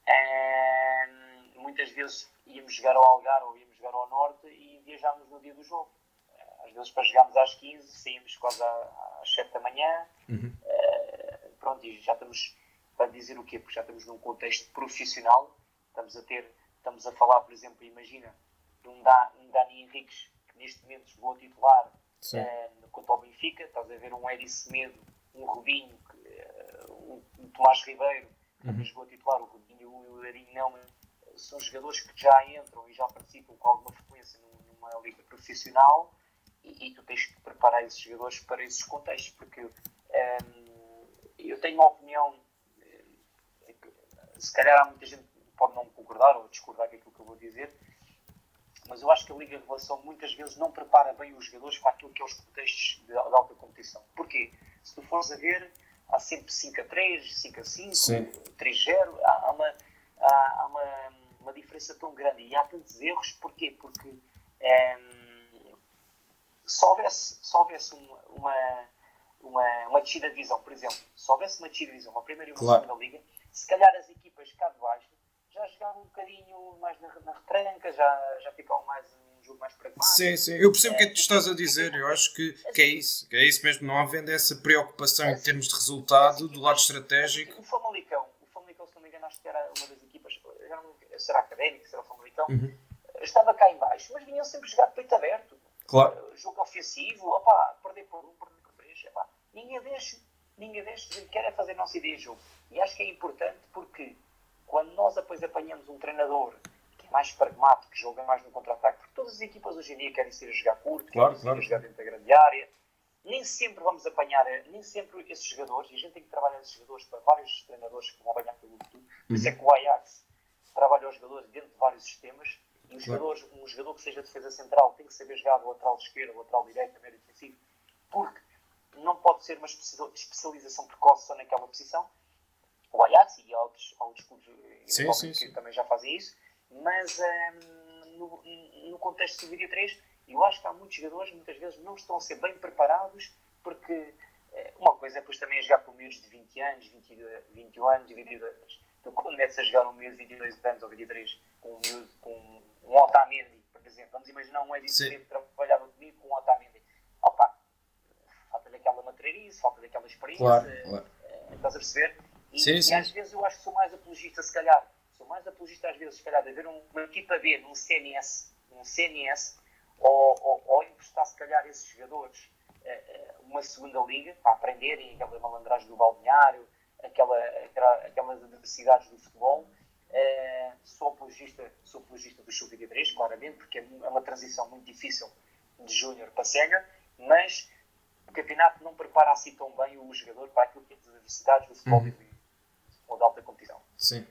Ahm, muitas vezes íamos jogar ao Algarve ou íamos jogar ao Norte e viajámos no dia do jogo. Às vezes para jogarmos às 15, saímos quase às 7 da manhã. Eh, pronto, e já estamos para dizer o quê? Porque já estamos num contexto profissional. Estamos a ter, estamos a falar, por exemplo, imagina, de um, da, um Dani Henriques que neste momento jogou a titular eh, quanto ao Benfica. Estás a ver um Edi Semedo, um Rubinho, eh, um, um Tomás Ribeiro, também jogou a titular. O Rubinho e o mas são jogadores que já entram e já participam com alguma frequência num- numa liga profissional e, e tu tens que preparar esses jogadores para esses contextos, porque hum, eu tenho uma opinião, eh, que, se calhar há muita gente que pode não concordar ou discordar com aquilo que eu vou dizer, mas eu acho que a Liga Revelação muitas vezes não prepara bem os jogadores para aquilo que é os contextos de, de alta competição. Porquê? Se tu fores a ver, há sempre 5 a 3, 5 a 5, Sim. 3 a 0, há, há uma, há, há uma, uma diferença tão grande e há tantos erros. Porquê? Porque hum, se houvesse, se houvesse uma, uma, uma, uma descida de divisão, por exemplo, se houvesse uma descida de divisão, uma primeira e uma Claro. segunda liga, se calhar as equipas cá de baixo já jogavam um bocadinho mais na, na retranca, já, já ficavam mais jogo mais pragmático. Sim, sim. Eu percebo o que é que tu estás a dizer. Eu acho que, que é isso. Que é isso mesmo. Não havendo essa preocupação em termos de resultado do lado estratégico. O Famalicão, o Famalicão, se não me engano, acho que era uma das equipas, já não, será académico, será o Famalicão, Uhum. estava cá em baixo, mas vinham sempre jogar de peito aberto. Claro. Uh, Jogo ofensivo, opá, perder por um, perder por três, opá, ninguém deixa, ninguém deixa, a gente quer é fazer a nossa ideia de jogo. E acho que é importante porque quando nós depois apanhamos um treinador que é mais pragmático, que joga mais no contra-ataque, porque todas as equipas hoje em dia querem ser a jogar curto, Claro, querem claro. ser a jogar dentro da grande área, nem sempre vamos apanhar, eh, nem sempre esses jogadores, e a gente tem que trabalhar esses jogadores para vários treinadores que vão apanhar pelo futuro. Por isso é Uhum. que o Ajax trabalha os jogadores dentro de vários sistemas. E os jogadores, um jogador que seja defesa central tem que saber jogar do lateral esquerdo, lateral direito, médio defensivo, porque não pode ser uma especia- especialização precoce só naquela posição. o Ajax e outros, outros clubes sim, sim, que sim. também já fazem isso, mas um, no, no contexto do vídeo 3, eu acho que há muitos jogadores muitas vezes não estão a ser bem preparados porque eh, uma coisa é depois também é jogar com miúdos de 20 anos, 20, 21 anos e 22 anos. Tu quando metes a jogar um miúdo de 22 anos ou 23 com um miúdo com um Otamendi, por exemplo, vamos imaginar um Edith que trabalhava comigo com um Otamendi. Opa, falta-lhe aquela materialice, falta-lhe aquela experiência, Claro, claro. eh, estás a perceber? E, Sim, e sim. às vezes eu acho que sou mais apologista, se calhar, sou mais apologista às vezes, se calhar, de haver um- uma equipa B num CNS, num CNS, ou, ou, ou emprestar, se calhar, esses jogadores eh, eh, uma segunda liga para aprenderem aquela malandragem do balneário, aquela, aquela, aquelas adversidades do futebol. Eh, sou apologista, sou apologista do Sub-23, claramente, porque é é uma transição muito difícil de júnior para sénior, mas o campeonato não prepara assim tão bem o jogador para aquilo que é as adversidades do futebol Uhum. ou de alta competição. Sim.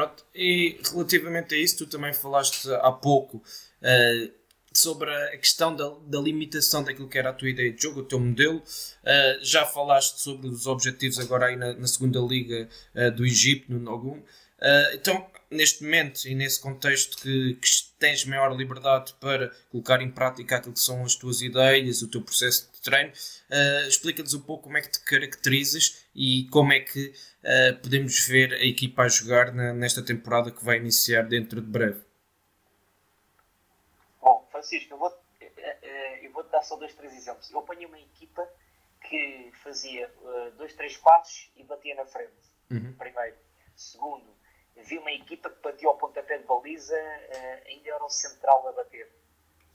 Pronto, e relativamente a isso, tu também falaste há pouco eh, sobre a questão da, da limitação daquilo que era a tua ideia de jogo, o teu modelo. Eh, já falaste sobre os objetivos agora aí na, na segunda liga eh, do Egito, no Nogum. Então, neste momento e nesse contexto que, que tens maior liberdade para colocar em prática aquilo que são as tuas ideias, o teu processo de treino, eh, explica-nos um pouco como é que te caracterizas e como é que eh, podemos ver a equipa a jogar na- nesta temporada que vai iniciar dentro de breve. Bom, Francisco, eu vou, eh, eh, eu vou te dar só dois, três exemplos. Eu apanhei uma equipa que fazia eh, dois, três passos e batia na frente. Uhum. Primeiro. Segundo, vi uma equipa que batia ao pontapé de baliza, ainda era o central a bater.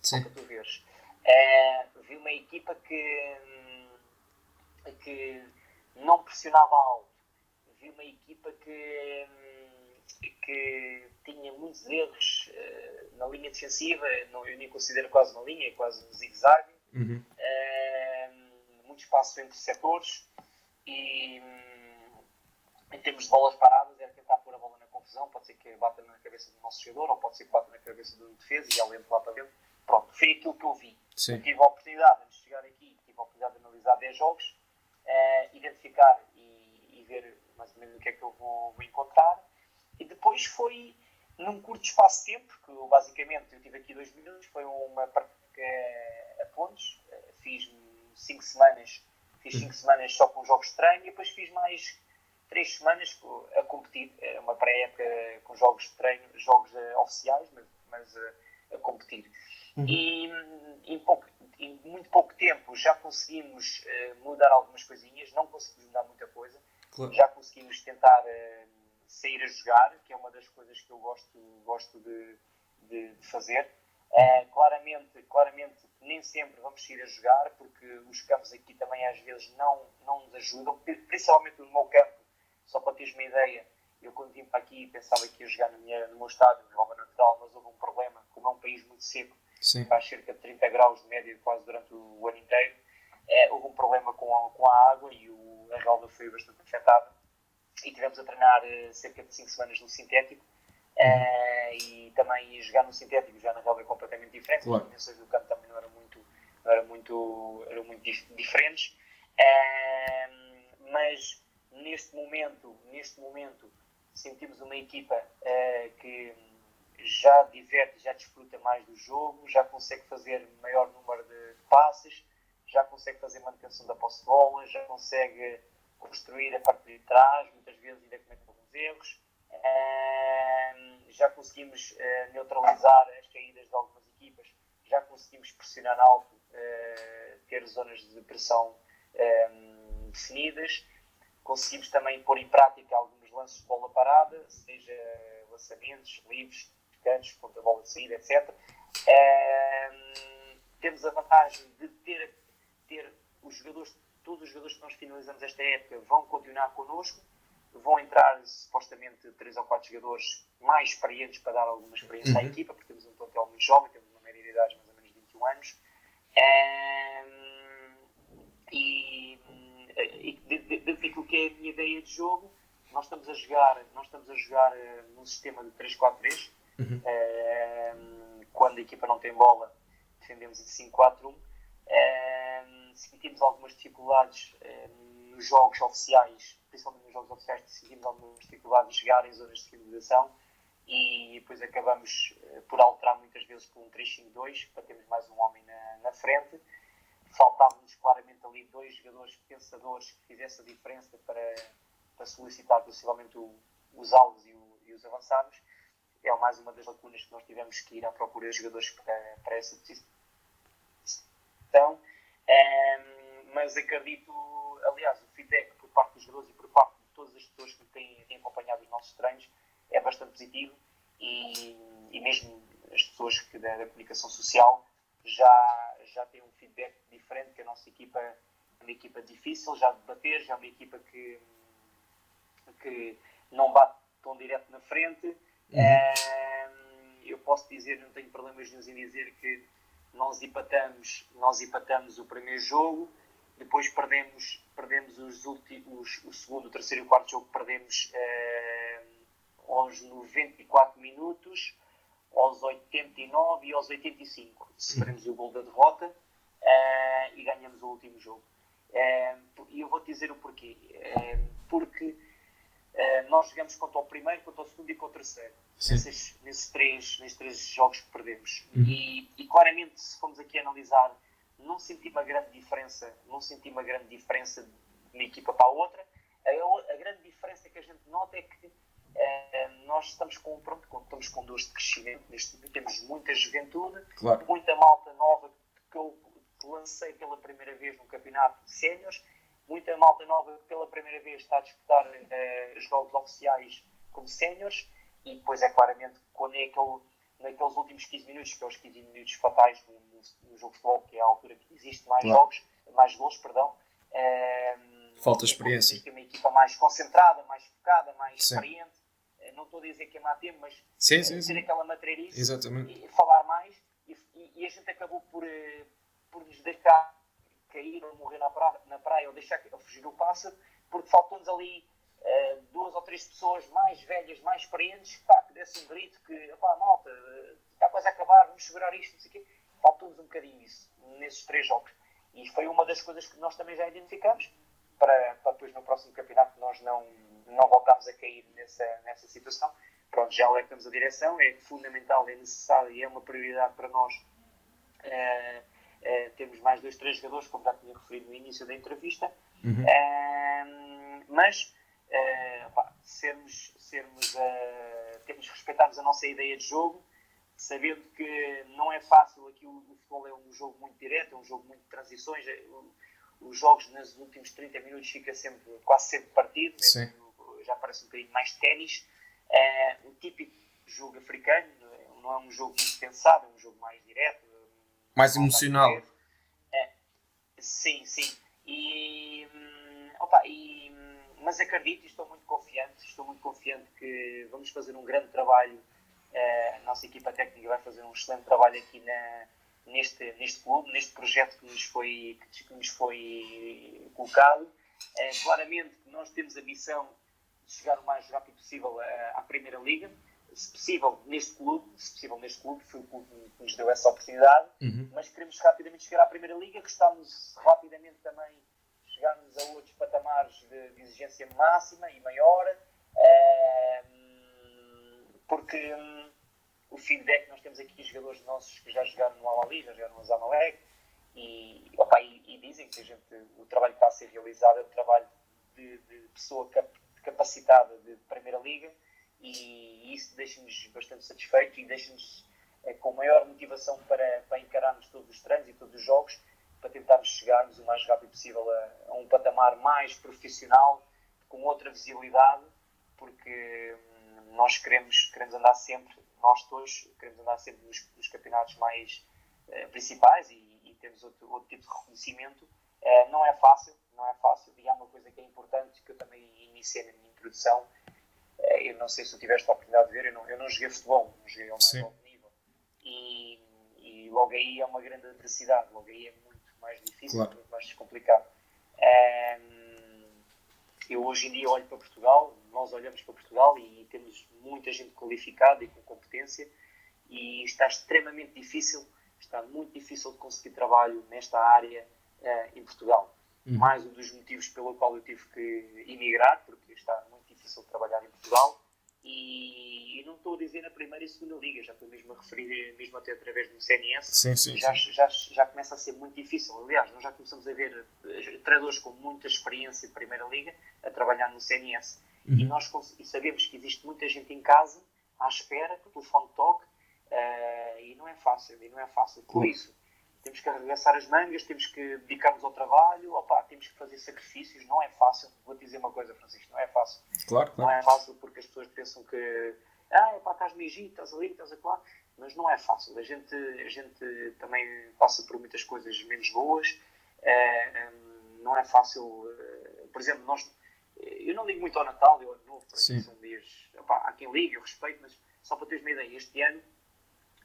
Sim. para tu veres. Eh, vi uma equipa que, hum, que não pressionava alto. Vi uma equipa que, hum, que tinha muitos erros eh, na linha defensiva, não, eu nem considero quase uma linha, é quase um zigue-zague. Uhum. Eh, muito espaço entre setores e hum, em termos de bolas paradas era tentar pôr a bola na confusão, pode ser que bata na cabeça do nosso jogador ou pode ser que bata na cabeça do defesa e ele entre lá para dentro. Pronto, foi aquilo que eu vi. Sim. Tive a oportunidade, antes de chegar aqui, tive a oportunidade de analisar 10 jogos, eh, identificar e, e ver mais ou menos o que é que eu vou, vou encontrar. E depois foi num curto espaço de tempo, que eu, basicamente eu tive aqui dois minutos, foi uma prática a pontos, eh, fiz 5 semanas, fiz 5 semanas só com jogos de treino e depois fiz mais 3 semanas a competir, uma pré-época com jogos de treino, jogos eh, oficiais, mas, mas eh, a competir. E hum, em, pouco, em muito pouco tempo já conseguimos eh, mudar algumas coisinhas, não conseguimos mudar muita coisa, Claro. já conseguimos tentar eh, sair a jogar, que é uma das coisas que eu gosto, gosto de, de- de fazer. Eh, claramente, claramente, nem sempre vamos sair a jogar, porque os campos aqui também às vezes não, não nos ajudam, pri- principalmente no meu campo. Só para teres uma ideia, eu quando vim para aqui pensava que ia jogar minha, no meu estádio, no Alva Natural, mas houve um problema, como é um país muito seco, Sim. faz cerca de 30 graus de média quase durante o ano inteiro. Eh, houve um problema com a, com a água e o, a relva foi bastante afetada. E tivemos a treinar eh, cerca de 5 semanas no sintético. Eh, e também jogar no sintético, já na relva é completamente diferente. Claro. As dimensões do campo também não eram muito, não eram muito, eram muito dif- diferentes. Eh, mas neste momento, neste momento sentimos uma equipa eh, que já diverte, já desfruta mais do jogo, já consegue fazer maior número de passes, já consegue fazer manutenção da posse de bola, já consegue construir a partir de trás, muitas vezes ainda comete alguns erros. Já conseguimos eh, neutralizar as caídas de algumas equipas, já conseguimos pressionar alto, eh, ter zonas de pressão definidas, conseguimos também pôr em prática alguns lances de bola parada, seja lançamentos, livres, cantos, ponta bola de saída, etc. Ahm, temos a vantagem de ter, ter os jogadores, todos os jogadores que nós finalizamos esta época vão continuar connosco, vão entrar supostamente três ou quatro jogadores mais experientes para dar alguma experiência à equipa, porque temos um plantel muito jovem, temos uma média de idade de mais ou menos 21 anos. Ahm, e, e de- de- dentro daquilo que é a minha ideia de jogo, nós estamos a jogar, nós estamos a jogar eh, num sistema de 3-4-3. Ahm, quando a equipa não tem bola, defendemos em 5-4-1. Ahm, sentimos algumas dificuldades ahm, nos jogos oficiais, principalmente nos jogos oficiais, sentimos alguma dificuldade de chegar em zonas de finalização e depois acabamos uh, por alterar muitas vezes por um 3-5-2 para termos mais um homem na, na frente. Faltavam-nos claramente ali dois jogadores pensadores que fizessem a diferença para, para solicitar possivelmente o, os alvos e, o, e, os avançados. É mais uma das lacunas que nós tivemos que ir à procura de jogadores para, para essa posição. Um, ehm, mas acredito, aliás, o feedback por parte dos jogadores e por parte de todas as pessoas que têm, têm acompanhado os nossos treinos é bastante positivo e, e mesmo as pessoas que da, da, comunicação social já, já têm um feedback diferente que a nossa equipa é uma equipa difícil já de bater, já é uma equipa que, que não bate tão direto na frente. Uhum. Eu posso dizer, não tenho problemas nenhum em dizer que nós empatamos, nós empatamos o primeiro jogo, depois perdemos, perdemos os últimos, o segundo, o terceiro e o quarto jogo perdemos é, aos 94 minutos, aos 89 e aos 85. Sofremos o gol da derrota uh, e ganhamos o último jogo. Uh, e eu vou-te dizer o porquê. Uh, porque nós jogamos contra o primeiro, contra o segundo e contra o terceiro. Nesses, nesses, três, nesses três jogos que perdemos. Uhum. E, e, claramente, se formos aqui analisar, não senti uma grande diferença, não senti uma grande diferença de uma equipa para a outra. A, a grande diferença que a gente nota é que eh, nós estamos com, pronto, estamos com dores de crescimento neste momento, temos muita juventude, claro. muita malta nova que eu lancei pela primeira vez no campeonato de séniores, muita malta nova que pela primeira vez está a disputar uh, jogos oficiais como séniores, e depois é claramente quando é aquele, naqueles últimos 15 minutos, que é os 15 minutos fatais no, no, no jogo de futebol, que é a altura que existe mais jogos, mais gols, perdão. Uh, Falta experiência. Tem uma equipa mais concentrada, mais focada, mais Sim. experiente não estou a dizer que é má tempo, mas sim, sim, ter aquela matreirice Exatamente. e falar mais. E, e, a gente acabou por, por nos deixar cair ou morrer na praia, na praia ou deixar ou fugir o pássaro, porque faltou-nos ali uh, duas ou três pessoas mais velhas, mais experientes, pá, que desse um grito que, pá, malta, está quase a acabar, vamos segurar isto, não sei o quê. Faltou-nos um bocadinho isso nesses três jogos. E foi uma das coisas que nós também já identificamos para, para depois no próximo campeonato nós não, não voltarmos a cair nessa, nessa situação. Pronto, já alertamos a direção, é fundamental, é necessário e é uma prioridade para nós uh, uh, termos mais dois, três jogadores, como já tinha referido no início da entrevista, uhum. uh, mas pá, sermos, sermos termos respeitarmos a nossa ideia de jogo, sabendo que não é fácil, aqui o, o futebol é um jogo muito direto, é um jogo muito de transições, os jogos nos últimos 30 minutos fica sempre, quase sempre partido, já parece um bocadinho mais ténis. É, o típico jogo africano não é um jogo muito pensado, é um jogo mais direto. Mais emocional. É, sim, sim. E, hum, opa, e, hum, mas acredito e estou muito confiante, estou muito confiante que vamos fazer um grande trabalho. É, a nossa equipa técnica vai fazer um excelente trabalho aqui na, neste, neste clube, neste projeto que nos foi, que nos foi colocado. É, claramente nós temos a missão de chegar o mais rápido possível à, à Primeira Liga, se possível neste clube, se possível neste clube, foi o clube que nos deu essa oportunidade, uhum. mas queremos rapidamente chegar à Primeira Liga, gostamos rapidamente também chegarmos a outros patamares de, de exigência máxima e maior, é, porque hum, o feedback, nós temos aqui jogadores nossos que já jogaram no Al-Ali, já jogaram no Zamalek, e, opa, e, e, dizem que a gente, o trabalho que está a ser realizado é o trabalho de, de pessoa cap, capacitada de Primeira Liga, e isso deixa-nos bastante satisfeitos e deixa-nos é, com maior motivação para, para encararmos todos os treinos e todos os jogos, para tentarmos chegarmos o mais rápido possível a, a um patamar mais profissional, com outra visibilidade, porque hum, nós queremos, queremos andar sempre nós todos queremos andar sempre nos, nos campeonatos mais uh, principais e, e, temos outro, outro tipo de reconhecimento. Uh, não é fácil, não é fácil. E há uma coisa que é importante que eu também iniciei na minha introdução. Uh, eu não sei se tu tiveste a oportunidade de ver, eu não, eu não joguei futebol, não joguei ao mais Sim. alto nível. E, e, logo aí é uma grande adversidade, logo aí é muito mais difícil, claro. muito mais complicado. eu hoje em dia olho para Portugal, nós olhamos para Portugal e temos muita gente qualificada e com competência e está extremamente difícil, está muito difícil de conseguir trabalho nesta área uh, em Portugal. uhum. mais um dos motivos pelo qual eu tive que emigrar, porque está difícil trabalhar em Portugal. E, e, não estou a dizer na primeira e segunda liga, já estou mesmo a referir, mesmo até através do CNS, sim, sim, já, sim. Já, já começa a ser muito difícil. Aliás, nós já começamos a ver eh, treinadores com muita experiência de primeira liga a trabalhar no CNS. Uhum. E nós e sabemos que existe muita gente em casa à espera que o telefone toque uh, e não é fácil, e não é fácil. Por isso, temos que arregaçar as mangas, temos que dedicar-nos ao trabalho, opa, temos que fazer sacrifícios, não é fácil. Vou-te dizer uma coisa, Francisco, não é fácil. Claro, claro. Não é fácil porque as pessoas pensam que, ah, epá, estás no Egito, estás ali, estás lá, mas não é fácil. A gente, a gente também passa por muitas coisas menos boas, uh, não é fácil. Uh, por exemplo, nós, eu não ligo muito ao Natal, eu de novo, são dias, há quem ligue, eu respeito, mas só para teres uma ideia, este ano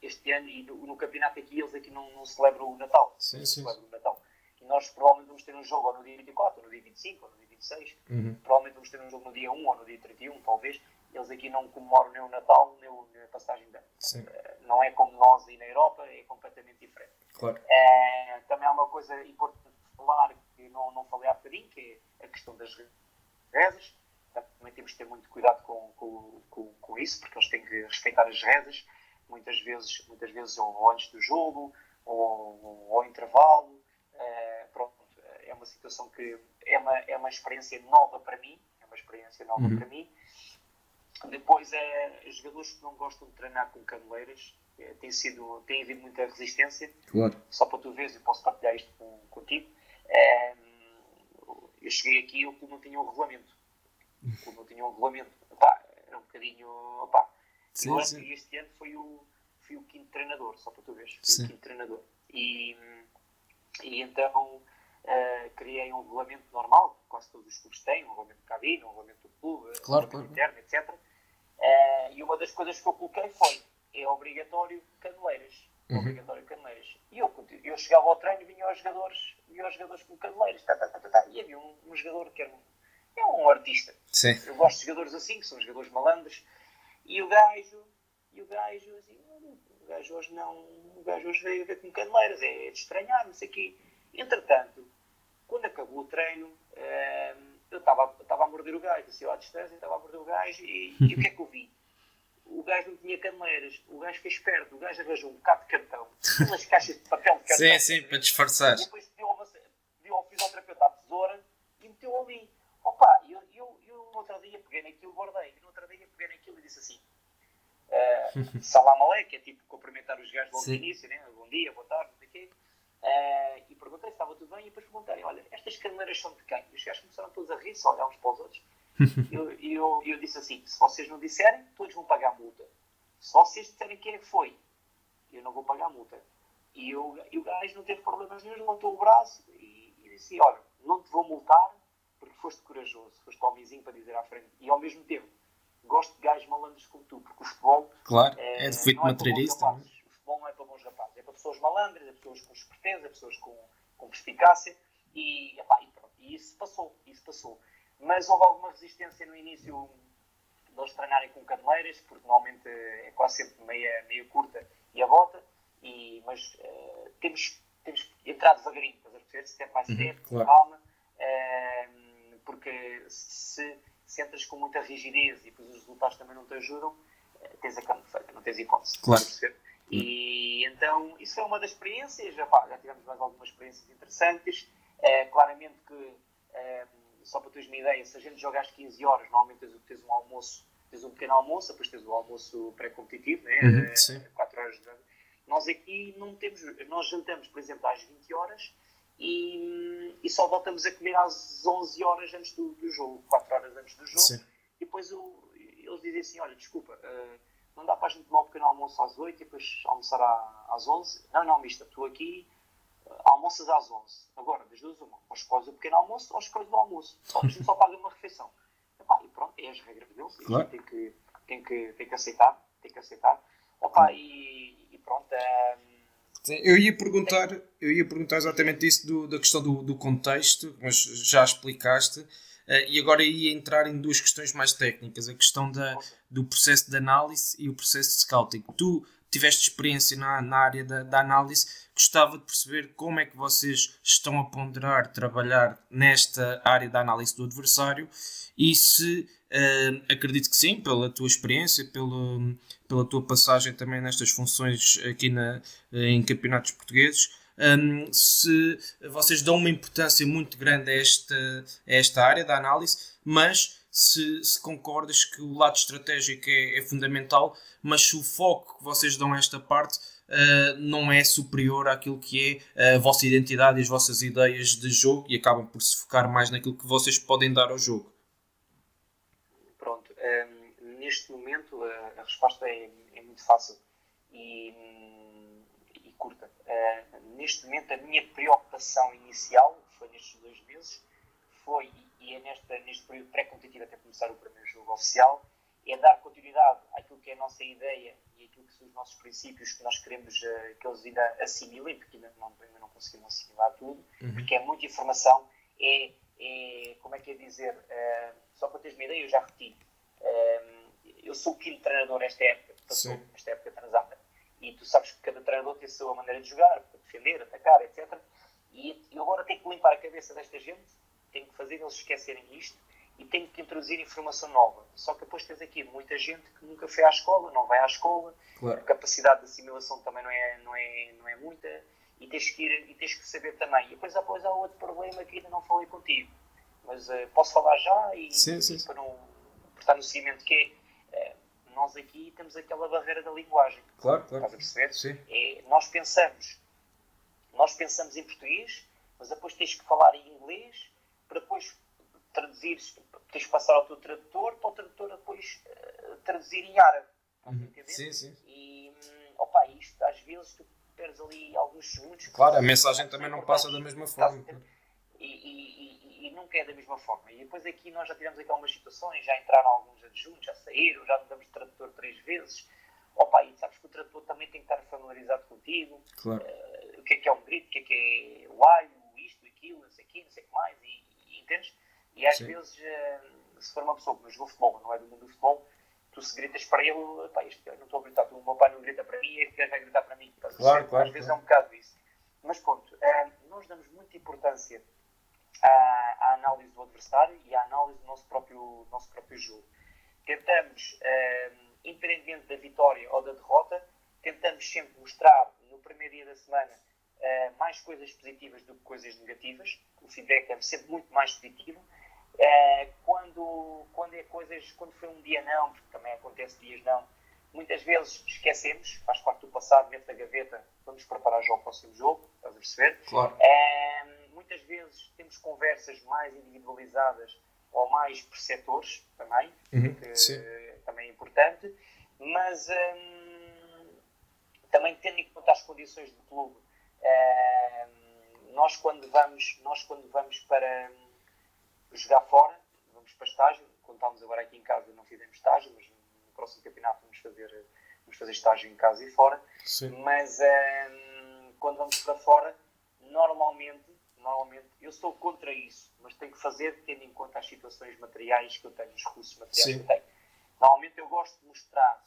este ano e no, no, campeonato aqui eles aqui não, não celebram o Natal. Sim, sim. Celebram o Natal. E nós provavelmente vamos ter um jogo ou no dia 24, ou no dia 25, ou no dia 26. Uhum. Provavelmente vamos ter um jogo no dia 1 ou no dia 31, talvez. Eles aqui não comemoram nem o Natal nem a passagem de ano. Uh, não é como nós aí na Europa, é completamente diferente. Claro. Uh, também há uma coisa importante de falar que não, não falei há bocadinho, que é a questão das rezas. Também temos que ter muito cuidado com, com, com, com isso, porque eles têm que respeitar as rezas muitas vezes, muitas vezes ou antes do jogo, ou, ao intervalo. Uh, pronto, é uma situação que é uma, é uma experiência nova para mim, é uma experiência nova uhum. para mim. Depois, é, jogadores que não gostam de treinar com caneleiras, é, tem, sido, tem havido muita resistência. Claro. Só para tu veres, eu posso partilhar isto com, contigo. É, eu cheguei aqui e o clube não tinha um regulamento. O clube não tinha um regulamento. Epá, era um bocadinho. Epá, Sim, eu sim. este ano foi o, fui o quinto treinador, só para tu veres, fui sim. o quinto treinador. E, e então uh, criei um regulamento normal, que quase todos os clubes têm, um regulamento de cabine, um regulamento do clube, claro, um claro. interno, etc. Uh, e uma das coisas que eu coloquei foi, é obrigatório caneleiras. Uhum. Obrigatório caneleiras. E eu, eu chegava ao treino e vinha aos jogadores, vinha aos jogadores com caneleiras. Tá, tá, tá, tá, e havia um, um jogador que era um, é um artista. Sim. Eu gosto de jogadores assim, que são jogadores malandros, e o gajo, e o gajo assim, o gajo hoje não, o gajo hoje veio ver com caneleiras, é, de estranhar, não sei o quê. Entretanto, quando acabou o treino, hum, eu estava a morder o gajo, assim, à distância, estava a morder o gajo, e, e o que é que eu vi? O gajo não tinha caneleiras, o gajo fez esperto, o gajo arranjou um bocado de cartão, umas caixas de papel de cartão. Sim, sim, para disfarçar. E depois deu, deu ao fisioterapeuta a tesoura e meteu ali. Opa, no outro dia peguei naquilo, guardei, no outro dia peguei naquilo e disse assim, uh, *laughs* salam aleikum, é tipo cumprimentar os gajos logo no início, né? bom dia, boa tarde, não sei o quê. Uh, e perguntei se estava tudo bem e depois perguntei, olha, estas caneiras são de quem? E os gajos começaram todos a rir, só olhar uns para os outros. *laughs* E eu, eu, eu, disse assim, se vocês não disserem, todos vão pagar a multa. Se vocês disserem quem é que foi, eu não vou pagar a multa. E, eu, e o gajo não teve problemas nenhum, levantou o braço e, e disse, olha, não te vou multar porque foste corajoso, foste homenzinho para dizer à frente. E ao mesmo tempo, gosto de gajos malandros como tu, porque o futebol claro, é, é de feito materialista. É o futebol não é para bons rapazes, é para pessoas malandras, é para pessoas com esperteza, é pessoas com, com perspicácia e, epá, e, pronto, e isso passou, isso passou. Mas houve alguma resistência no início de eles treinarem com caneleiras, porque normalmente é quase sempre meia, meia curta e a bota, e, mas uh, temos, temos entrar devagarinho, estás a perceber? Step by step, uhum, claro. calma, uh, se entras com muita rigidez e depois os resultados também não te ajudam, eh, tens a cama feita, não tens hipótese. Claro. E então, isso é uma das experiências, já, pá, já tivemos mais algumas experiências interessantes. É, claramente que, é, só para teres uma ideia, se a gente joga às 15 horas, normalmente tens, tens um almoço, tens um pequeno almoço, depois tens o almoço pré-competitivo, né? Uhum, sim. 4 horas de... Nós aqui não temos, nós jantamos, por exemplo, às 20 horas e, e, só voltamos a comer às 11 horas antes do, do jogo, 4 horas antes do jogo. Sim. E depois eu, eles dizem assim: Olha, desculpa, uh, não dá para a gente tomar um pequeno almoço às 8 e depois almoçar às 11? Não, não, mister, tu aqui uh, almoças às 11. Agora, das duas, uma, ou escolhes o pequeno almoço ou escolhes o almoço. Só, a gente só paga uma refeição. Epá, e pronto, é as regras deles, claro. tem, que, tem, que, tem que aceitar. Tem que aceitar. Epá, e, e pronto. Um, eu ia perguntar, eu ia perguntar exatamente isso do, da questão do, do, contexto, mas já explicaste. Uh, e agora ia entrar em duas questões mais técnicas: a questão da, do processo de análise e o processo de scouting. Tu tiveste experiência na, na área da, da, análise, gostava de perceber como é que vocês estão a ponderar trabalhar nesta área da análise do adversário e se uh, acredito que sim, pela tua experiência, pelo, pela tua passagem também nestas funções aqui na, em campeonatos portugueses. Um, se vocês dão uma importância muito grande a esta, a esta área da análise, mas se, se concordas que o lado estratégico é, é, fundamental, mas se o foco que vocês dão a esta parte uh, não é superior àquilo que é a vossa identidade e as vossas ideias de jogo e acabam por se focar mais naquilo que vocês podem dar ao jogo. Pronto, um, ehm, neste momento a, a resposta é, é, muito fácil e, e curta. Uh, neste momento a minha preocupação inicial foi nestes dois meses foi e é nesta, neste período pré-competitivo até começar o primeiro jogo oficial, é dar continuidade àquilo que é a nossa ideia e àquilo que são os nossos princípios que nós queremos uh, que eles ainda assimilem, porque ainda não, ainda não conseguimos assimilar tudo, uhum. porque é muita informação, é, é, como é que é dizer, uh, só para teres uma ideia, eu já repeti, uh, eu sou o quinto treinador esta época, passou, esta época transata, e tu sabes que cada treinador tem a sua maneira de jogar, para defender, atacar, etc. E eu agora tenho que limpar a cabeça desta gente tenho que fazer eles esquecerem isto e tenho que introduzir informação nova. Só que depois tens aqui muita gente que nunca foi à escola, não vai à escola, claro. a capacidade de assimilação também não é, não é, não é muita e tens que ir e tens que saber também. E depois, depois há outro problema que ainda não falei contigo, mas uh, posso falar já e, sim, sim. e para não estar no seguimento que é, uh, nós aqui temos aquela barreira da linguagem. Claro, claro. Estás a perceber? Sim. É, nós pensamos, nós pensamos em português, mas depois tens que falar em inglês para depois traduzir, tens que passar ao teu tradutor, para o tradutor depois uh, traduzir em árabe. Uhum. Sim, sim. E, hum, opa, isto às vezes tu perdes ali alguns segundos. Claro, a mensagem também não passa da mesma forma. E, e, e, e, nunca é da mesma forma. E depois aqui nós já tivemos aqui algumas situações, já entraram alguns adjuntos, já saíram, já mudamos de tradutor três vezes. Opa, e sabes que o tradutor também tem que estar familiarizado contigo. Claro. Uh, o que é que é um grito, o que é que é o alho, isto, aquilo, não sei o que, não sei o que mais. E, entendes? E às Sim. vezes, eh, se for uma pessoa que não jogou futebol, não é do mundo do futebol, tu se gritas para ele, pá, este não estou a gritar, o meu pai não grita para mim, este gajo vai gritar para mim. Claro, claro, às vezes claro. é um bocado isso. Mas pronto, eh, nós damos muita importância à, à, análise do adversário e à análise do nosso próprio, nosso próprio jogo. Tentamos, eh, independentemente da vitória ou da derrota, tentamos sempre mostrar no primeiro dia da semana mais coisas positivas do que coisas negativas. O feedback é sempre muito mais positivo. Uh, quando, quando é coisas, quando foi um dia não, porque também acontece dias não, muitas vezes esquecemos, faz parte do passado, mete na gaveta, vamos preparar já o próximo jogo, estás a perceber? Claro. Uh, muitas vezes temos conversas mais individualizadas ou mais perceptores também, uhum, que sim. também é importante, mas um, também tendo em conta as condições do clube nós quando vamos, nós quando vamos para jogar fora, vamos para estágio, quando estávamos agora aqui em casa não fizemos estágio, mas no próximo campeonato vamos fazer, vamos fazer estágio em casa e fora. Sim. Mas quando vamos para fora, normalmente, normalmente, eu sou contra isso, mas tenho que fazer tendo em conta as situações materiais que eu tenho, os recursos materiais Sim. que eu tenho. Normalmente eu gosto de mostrar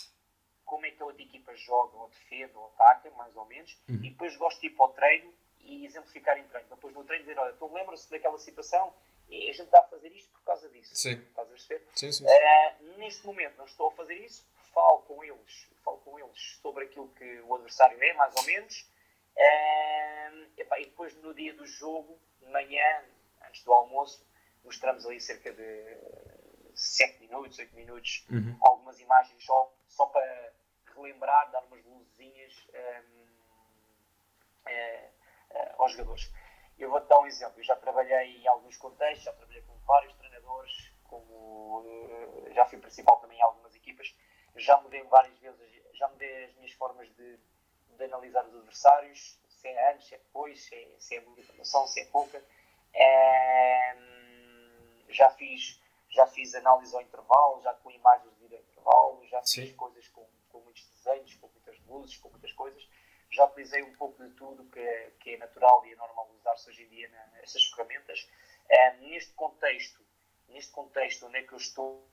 como é que a outra equipa joga, ou defende, ou ataca, mais ou menos, uhum. e depois gosto de ir para o treino e exemplificar em treino. Depois no treino dizer, olha, tu lembra-se daquela situação e a gente está a fazer isto por causa disso. Sim. Estás a perceber? Sim, sim. Uh, neste momento não estou a fazer isso, falo com eles, falo com eles sobre aquilo que o adversário é, mais ou menos, uh, epá, e depois no dia do jogo, de manhã, antes do almoço, mostramos ali cerca de 7 minutos, 8 minutos, uhum. algumas imagens só, só para relembrar, dar umas luzinhas um, é, é, aos jogadores. Eu vou-te dar um exemplo. Eu já trabalhei em alguns contextos, já trabalhei com vários treinadores, como, eh, já fui principal também em algumas equipas. Já mudei várias vezes, já mudei as minhas formas de, de analisar os adversários, se é antes, se é depois, se é, se é muita informação, se é pouca. É, já fiz já fiz análise ao intervalo, já com imagens de ao intervalo, já Sim. fiz coisas com, com muitos desenhos, com muitas luzes, com muitas coisas. Já utilizei um pouco de tudo que é, que é natural e é normal usar-se hoje em dia nessas ferramentas. É, neste contexto, neste contexto onde é que eu estou,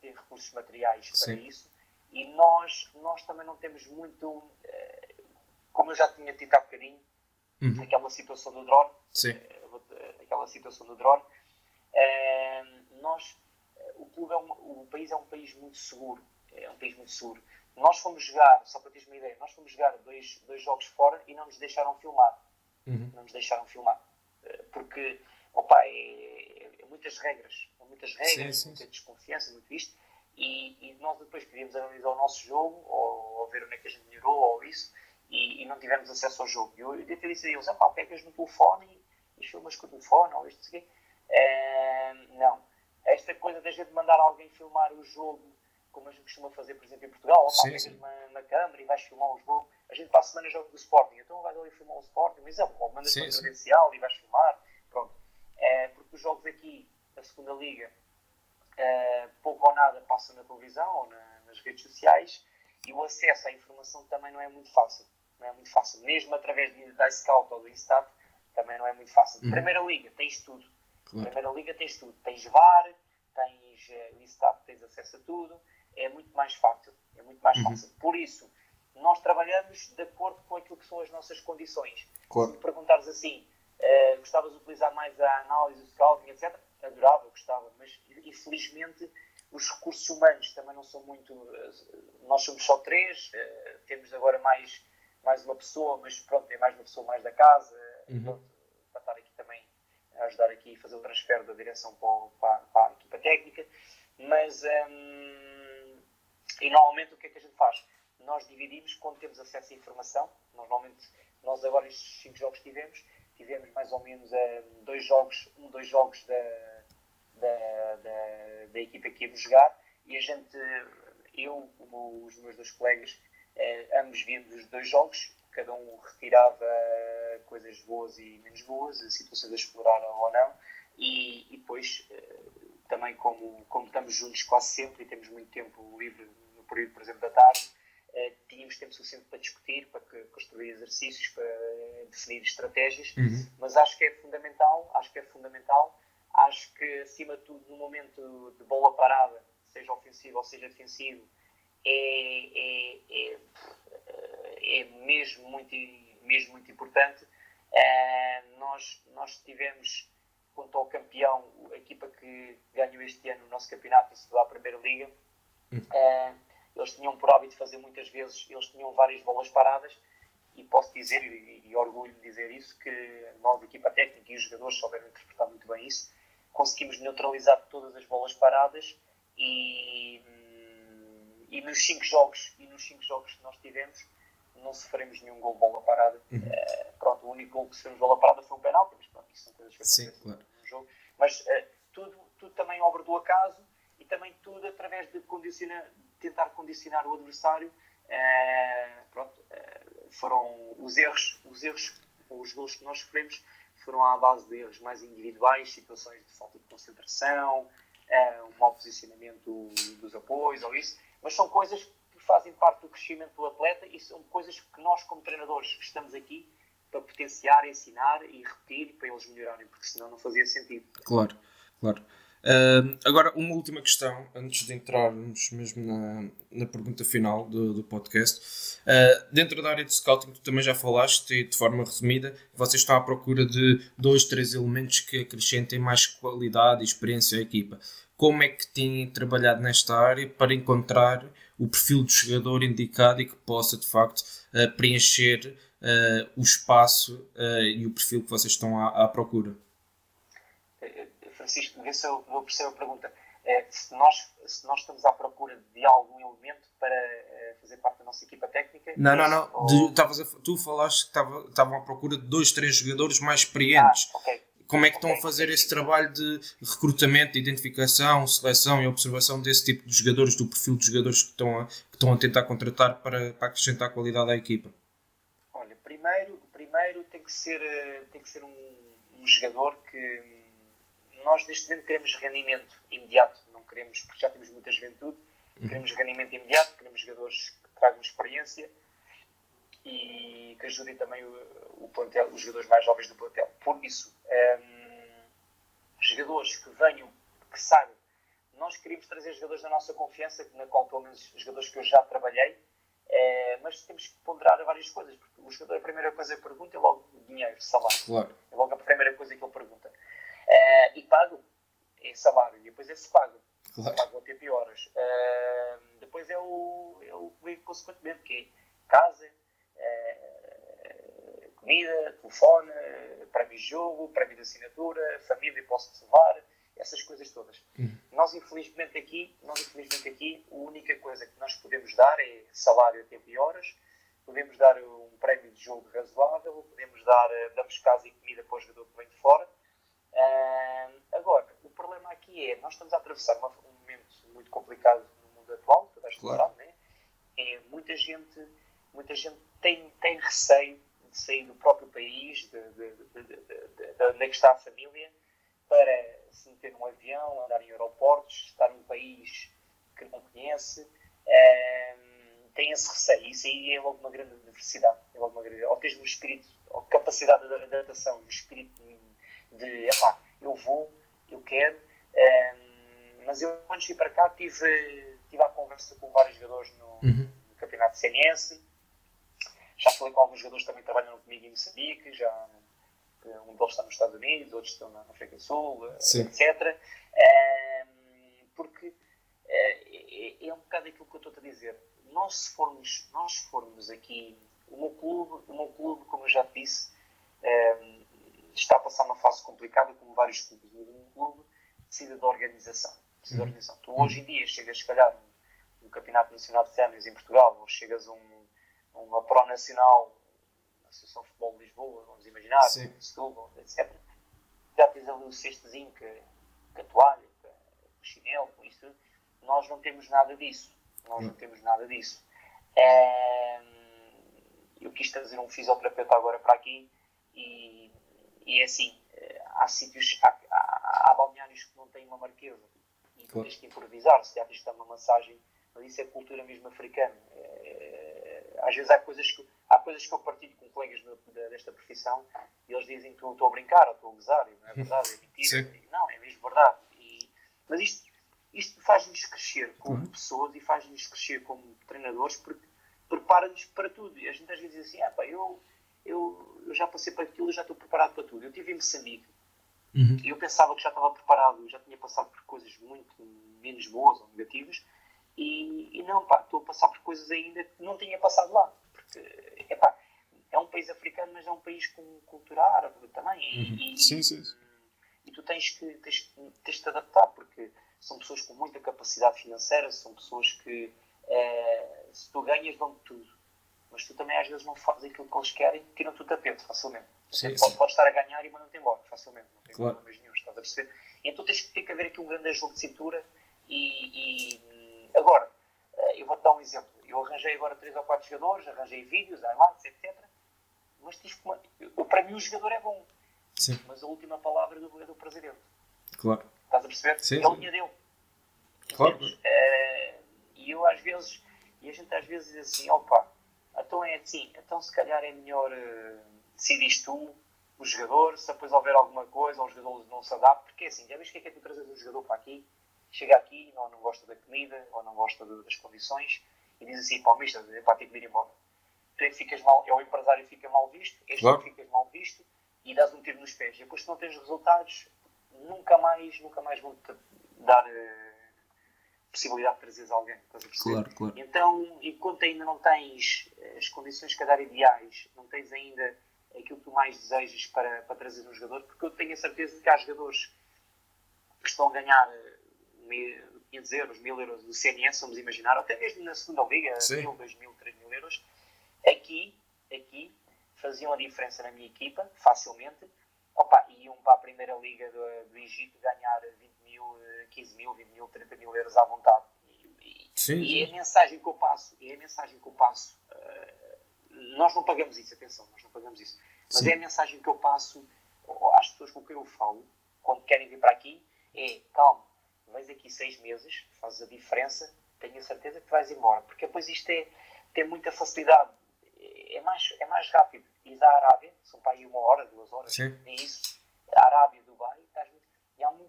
ter recursos materiais Sim. para isso E nós, nós também não temos muito, eh, como eu já tinha dito há bocadinho, Uhum. aquela situação do drone, Sim. eh, aquela situação do drone, nós, eh, o clube é um, o país é um país muito seguro, é um país muito seguro. Nós fomos jogar, só para teres uma ideia, nós fomos jogar dois, dois jogos fora e não nos deixaram filmar. Uhum. Não nos deixaram filmar. Eh, Porque, opa, é, é muitas regras, é muitas regras, Sim, sim, muita desconfiança, muito isto. E, e nós depois queríamos analisar o nosso jogo, ou, ou ver onde é que a gente melhorou, ou isso, e, e não tivemos acesso ao jogo. E eu, eu até disse a eles, pá, pegas no telefone e, e filmas com o telefone, ou isto, não sei o quê. Eh, não. Esta coisa da gente mandar alguém filmar o jogo, como a gente costuma fazer, por exemplo, em Portugal, Sim, sim. na, na câmara e vais filmar o jogo. A gente para a semana joga do Sporting, então vais ali filmar o Sporting, mas é bom, mandas Sim, uma credencial e vais filmar. Pronto. Eh, porque os jogos aqui, da segunda Liga, eh, pouco ou nada passam na televisão ou na- nas redes sociais e o acesso à informação também não é muito fácil. Não é muito fácil. Mesmo através de, da Scout ou do Instat, também não é muito fácil. Uhum. Primeira Liga, tens tudo. Claro. Primeira Liga tens tudo. Tens VAR, tens o Instat, tens acesso a tudo. É muito mais fácil. É muito mais Uhum. fácil. Por isso, nós trabalhamos de acordo com aquilo que são as nossas condições. Claro. Se perguntares assim, eh, gostavas de utilizar mais a análise, o scouting, etc., adorava, gostava, mas infelizmente os recursos humanos também não são muito. eh, Nós somos só três, eh, temos agora mais, mais uma pessoa, mas pronto, é mais uma pessoa mais da casa, Uhum. pronto, para estar aqui também a ajudar aqui e fazer o transfer da direção para, para, para a equipa técnica. Mas, hum, e normalmente o que é que a gente faz? Nós dividimos quando temos acesso à informação. Normalmente, nós agora estes cinco jogos que tivemos, tivemos mais ou menos hum, dois jogos, um, dois jogos da, da, da, da equipa que íamos jogar e a gente, eu, como os meus dois colegas, eh, ambos víamos os dois jogos, cada um retirava coisas boas e menos boas, situações a explorar ou não, e, e depois eh, também como, como estamos juntos quase sempre e temos muito tempo livre período, por exemplo, da tarde, eh, tínhamos tempo suficiente para discutir, para construir exercícios, para eh, definir estratégias, Uhum. mas acho que é fundamental, acho que é fundamental, acho que acima de tudo no momento de bola parada, seja ofensivo ou seja defensivo, é, é, é, é mesmo, muito, mesmo muito importante. Eh, nós, nós tivemos, quanto ao campeão, a equipa que ganhou este ano o nosso campeonato e subiu à Primeira Liga, eh, eles tinham por hábito fazer muitas vezes, eles tinham várias bolas paradas e posso dizer, e, e orgulho de dizer isso, que a nova equipa técnica e os jogadores souberam interpretar muito bem isso. Conseguimos neutralizar todas as bolas paradas e, e nos cinco jogos e nos cinco jogos que nós tivemos não sofremos nenhum gol de bola parada. Eh, pronto, o único gol que sofremos bola parada foi um penalti, mas pronto, isso são coisas que Sim, claro. no jogo. Mas eh, tudo, tudo também obra do acaso e também tudo através de condicionar, tentar condicionar o adversário. Eh, pronto, eh, foram os erros, os erros, os gols que nós sofremos foram à base de erros mais individuais, situações de falta de concentração, eh, um mau posicionamento dos apoios ou isso, mas são coisas que fazem parte do crescimento do atleta e são coisas que nós, como treinadores, estamos aqui para potenciar, ensinar e repetir para eles melhorarem, porque senão não fazia sentido. Claro, claro. Ah, agora, uma última questão, antes de entrarmos mesmo na, na pergunta final do, do podcast. Ah, dentro da área de scouting, tu também já falaste, e de forma resumida, vocês estão à procura de dois, três elementos que acrescentem mais qualidade e experiência à equipa. Como é que têm trabalhado nesta área para encontrar o perfil do jogador indicado e que possa, de facto, ah, preencher o espaço e o perfil que vocês estão à, à procura? Francisco, vê se eu vou perceber a pergunta. Eh, Se nós, se nós estamos à procura de algum elemento para eh, fazer parte da nossa equipa técnica... Não, não, não. ou- De- estavas a- tu falaste que estava- estavam à procura de dois, três jogadores mais experientes. Ah, ok. Como é que estão a fazer esse trabalho de recrutamento, identificação, seleção e observação desse tipo de jogadores, do perfil de jogadores que estão a, que estão a tentar contratar para, para acrescentar qualidade à equipa? Olha, primeiro, primeiro tem que ser, eh, tem que ser um, um jogador que nós neste momento queremos rendimento imediato, não queremos, porque já temos muita juventude, queremos rendimento imediato, queremos jogadores que tragam experiência e que ajudem também o, o plantel, os jogadores mais jovens do plantel. Por isso, hum, jogadores que venham, que saibam nós queríamos trazer jogadores da nossa confiança, na qual pelo menos jogadores que eu já trabalhei, é, mas temos que ponderar várias coisas, porque o jogador a primeira coisa que pergunta é logo dinheiro, salário. Claro. É logo a primeira coisa que ele pergunta. É, e pago é salário, e depois é se pago. Claro. Se pago a tempo e horas. É, depois é o, é o que consequentemente, que é casa, é, comida, telefone, prémio de jogo, prémio de assinatura, família posso levar, essas coisas todas. Nós infelizmente aqui, nós infelizmente aqui, a única coisa que nós podemos dar é salário a tempo e horas, podemos dar um prémio de jogo razoável, podemos dar, eh, damos casa e comida para o jogador que vem de fora. Agora, o problema aqui é, nós estamos a atravessar uma- um momento muito complicado no mundo atual, toda a gente Claro. sabe, né? É, muita gente, muita gente tem, tem receio de sair do próprio país, de, de, de, de, de, de- de onde é que está a família, para se meter num avião, andar em aeroportos, estar num país que não conhece, tem esse receio. Isso aí é logo uma grande diversidade. É logo uma grande, ou tens um espírito, ou capacidade de adaptação, um espírito de, de epá, eu vou, eu quero. ehm, mas eu, quando cheguei para cá, tive, tive a conversa com vários jogadores no, Uhum. no Campeonato CNS. Já falei com alguns jogadores que também trabalham comigo em Moçambique, já um deles está nos Estados Unidos, outros estão na África do Sul, Sim. etc. Ehm, porque eh, é, é um bocado aquilo que eu estou a dizer. Nós se formos, nós formos aqui, o meu clube, o meu clube, como eu já te disse, ehm, está a passar uma fase complicada, como vários clubes, mas meu clube precisa de organização. Precisa de organização. Tu hoje em dia chegas, se calhar, um campeonato nacional de ténis em Portugal, ou chegas a um, uma Pro Nacional, a Associação de Futebol de Lisboa, vamos imaginar. Setúbal, etc. Já tens ali o cestozinho, que, que a toalha, que, o chinelo, com isso tudo. Nós não temos nada disso. Nós não temos nada disso. Ehm, eu quis trazer um fisioterapeuta agora para aqui e, e é assim, eh, há sítios, há, há, há balneários que não têm uma marquesa e Claro. tens que improvisar, se tens que dar uma massagem, mas isso é cultura mesmo africana. Eh, às vezes há coisas que, há coisas que eu partilho com colegas desta profissão e eles dizem que eu estou a brincar ou estou a gozar, e não é verdade, é mentira. Sim. Não, é mesmo verdade. E- mas isto, isto faz-nos crescer como Uhum. pessoas e faz-nos crescer como treinadores porque prepara-nos para tudo. E a gente às vezes diz assim, ah, pá, eu, eu, eu já passei para aquilo, eu já estou preparado para tudo. Eu estive em Moçambique Uhum. e eu pensava que já estava preparado, eu já tinha passado por coisas muito menos boas ou negativas e, e não, pá, estou a passar por coisas ainda que não tinha passado lá. Porque, epá, é um país africano, mas é um país com cultura árabe também. E, e- Sim, sim. e tu tens que tens, tens de te adaptar porque são pessoas com muita capacidade financeira, são pessoas que eh, se tu ganhas dão-te tudo, mas tu também às vezes não fazes aquilo que eles querem, tiram-te o tapete facilmente. Sim, sim. pode estar a ganhar e mandam-te embora facilmente, não tem Claro. problemas nenhum, estás a perceber? Então tens que ter que haver aqui um grande jogo de cintura e, e, agora eh, eu vou-te dar um exemplo. Eu arranjei agora três ou quatro jogadores, arranjei vídeos, highlights, etc. Mas tive uma- eu- para mim o jogador é bom, Sim, mas a última palavra é do, é do presidente. claro. Estás a perceber? Sim, é a linha dele. Claro. Eh, e eu às vezes, e a gente às vezes diz assim, opa, então é assim, então se calhar é melhor uh, decidires tu, o jogador, se depois houver alguma coisa, ou o jogador não se adapta, porque é assim, já vês o que é que é tu trazes um jogador para aqui, chega aqui, não, não gosta da comida, ou não gosta de- das condições, e diz assim, pá, mister, é para ter que vir embora. Tu é que ficas mal, é o empresário que fica mal visto, és Claro. tu que ficas mal visto, e dás um tiro nos pés. E depois se não tens resultados, nunca mais, nunca mais vão-te dar eh, possibilidade de trazeres alguém. Estás a perceber? Claro, claro. Então, enquanto ainda não tens eh, as condições que dar ideais, não tens ainda aquilo que tu mais desejas para, para trazer um jogador, porque eu tenho a certeza de que há jogadores que estão a ganhar eh, me- 500 euros, 1000 euros do CNS, vamos imaginar, até mesmo na segunda liga, Sim. 1000, 2000, 3000 euros, aqui, aqui, faziam a diferença na minha equipa, facilmente, Opa, iam para a primeira liga do, do Egito ganhar 20 mil, eh, 15 mil, 20 mil, 30 mil euros à vontade. E, e- Sim, é a mensagem que eu passo, é a mensagem que eu passo. eh, nós não pagamos isso, atenção, nós não pagamos isso. Mas Sim. é a mensagem que eu passo às pessoas com quem eu falo, quando querem vir para aqui, é calma, vais aqui seis meses, fazes a diferença, tenho a certeza que vais embora. Porque depois isto é, tem muita facilidade, é mais, é mais rápido. E da Arábia, são para aí uma hora, duas horas, Sim. é isso. A Arábia, Dubai, estás,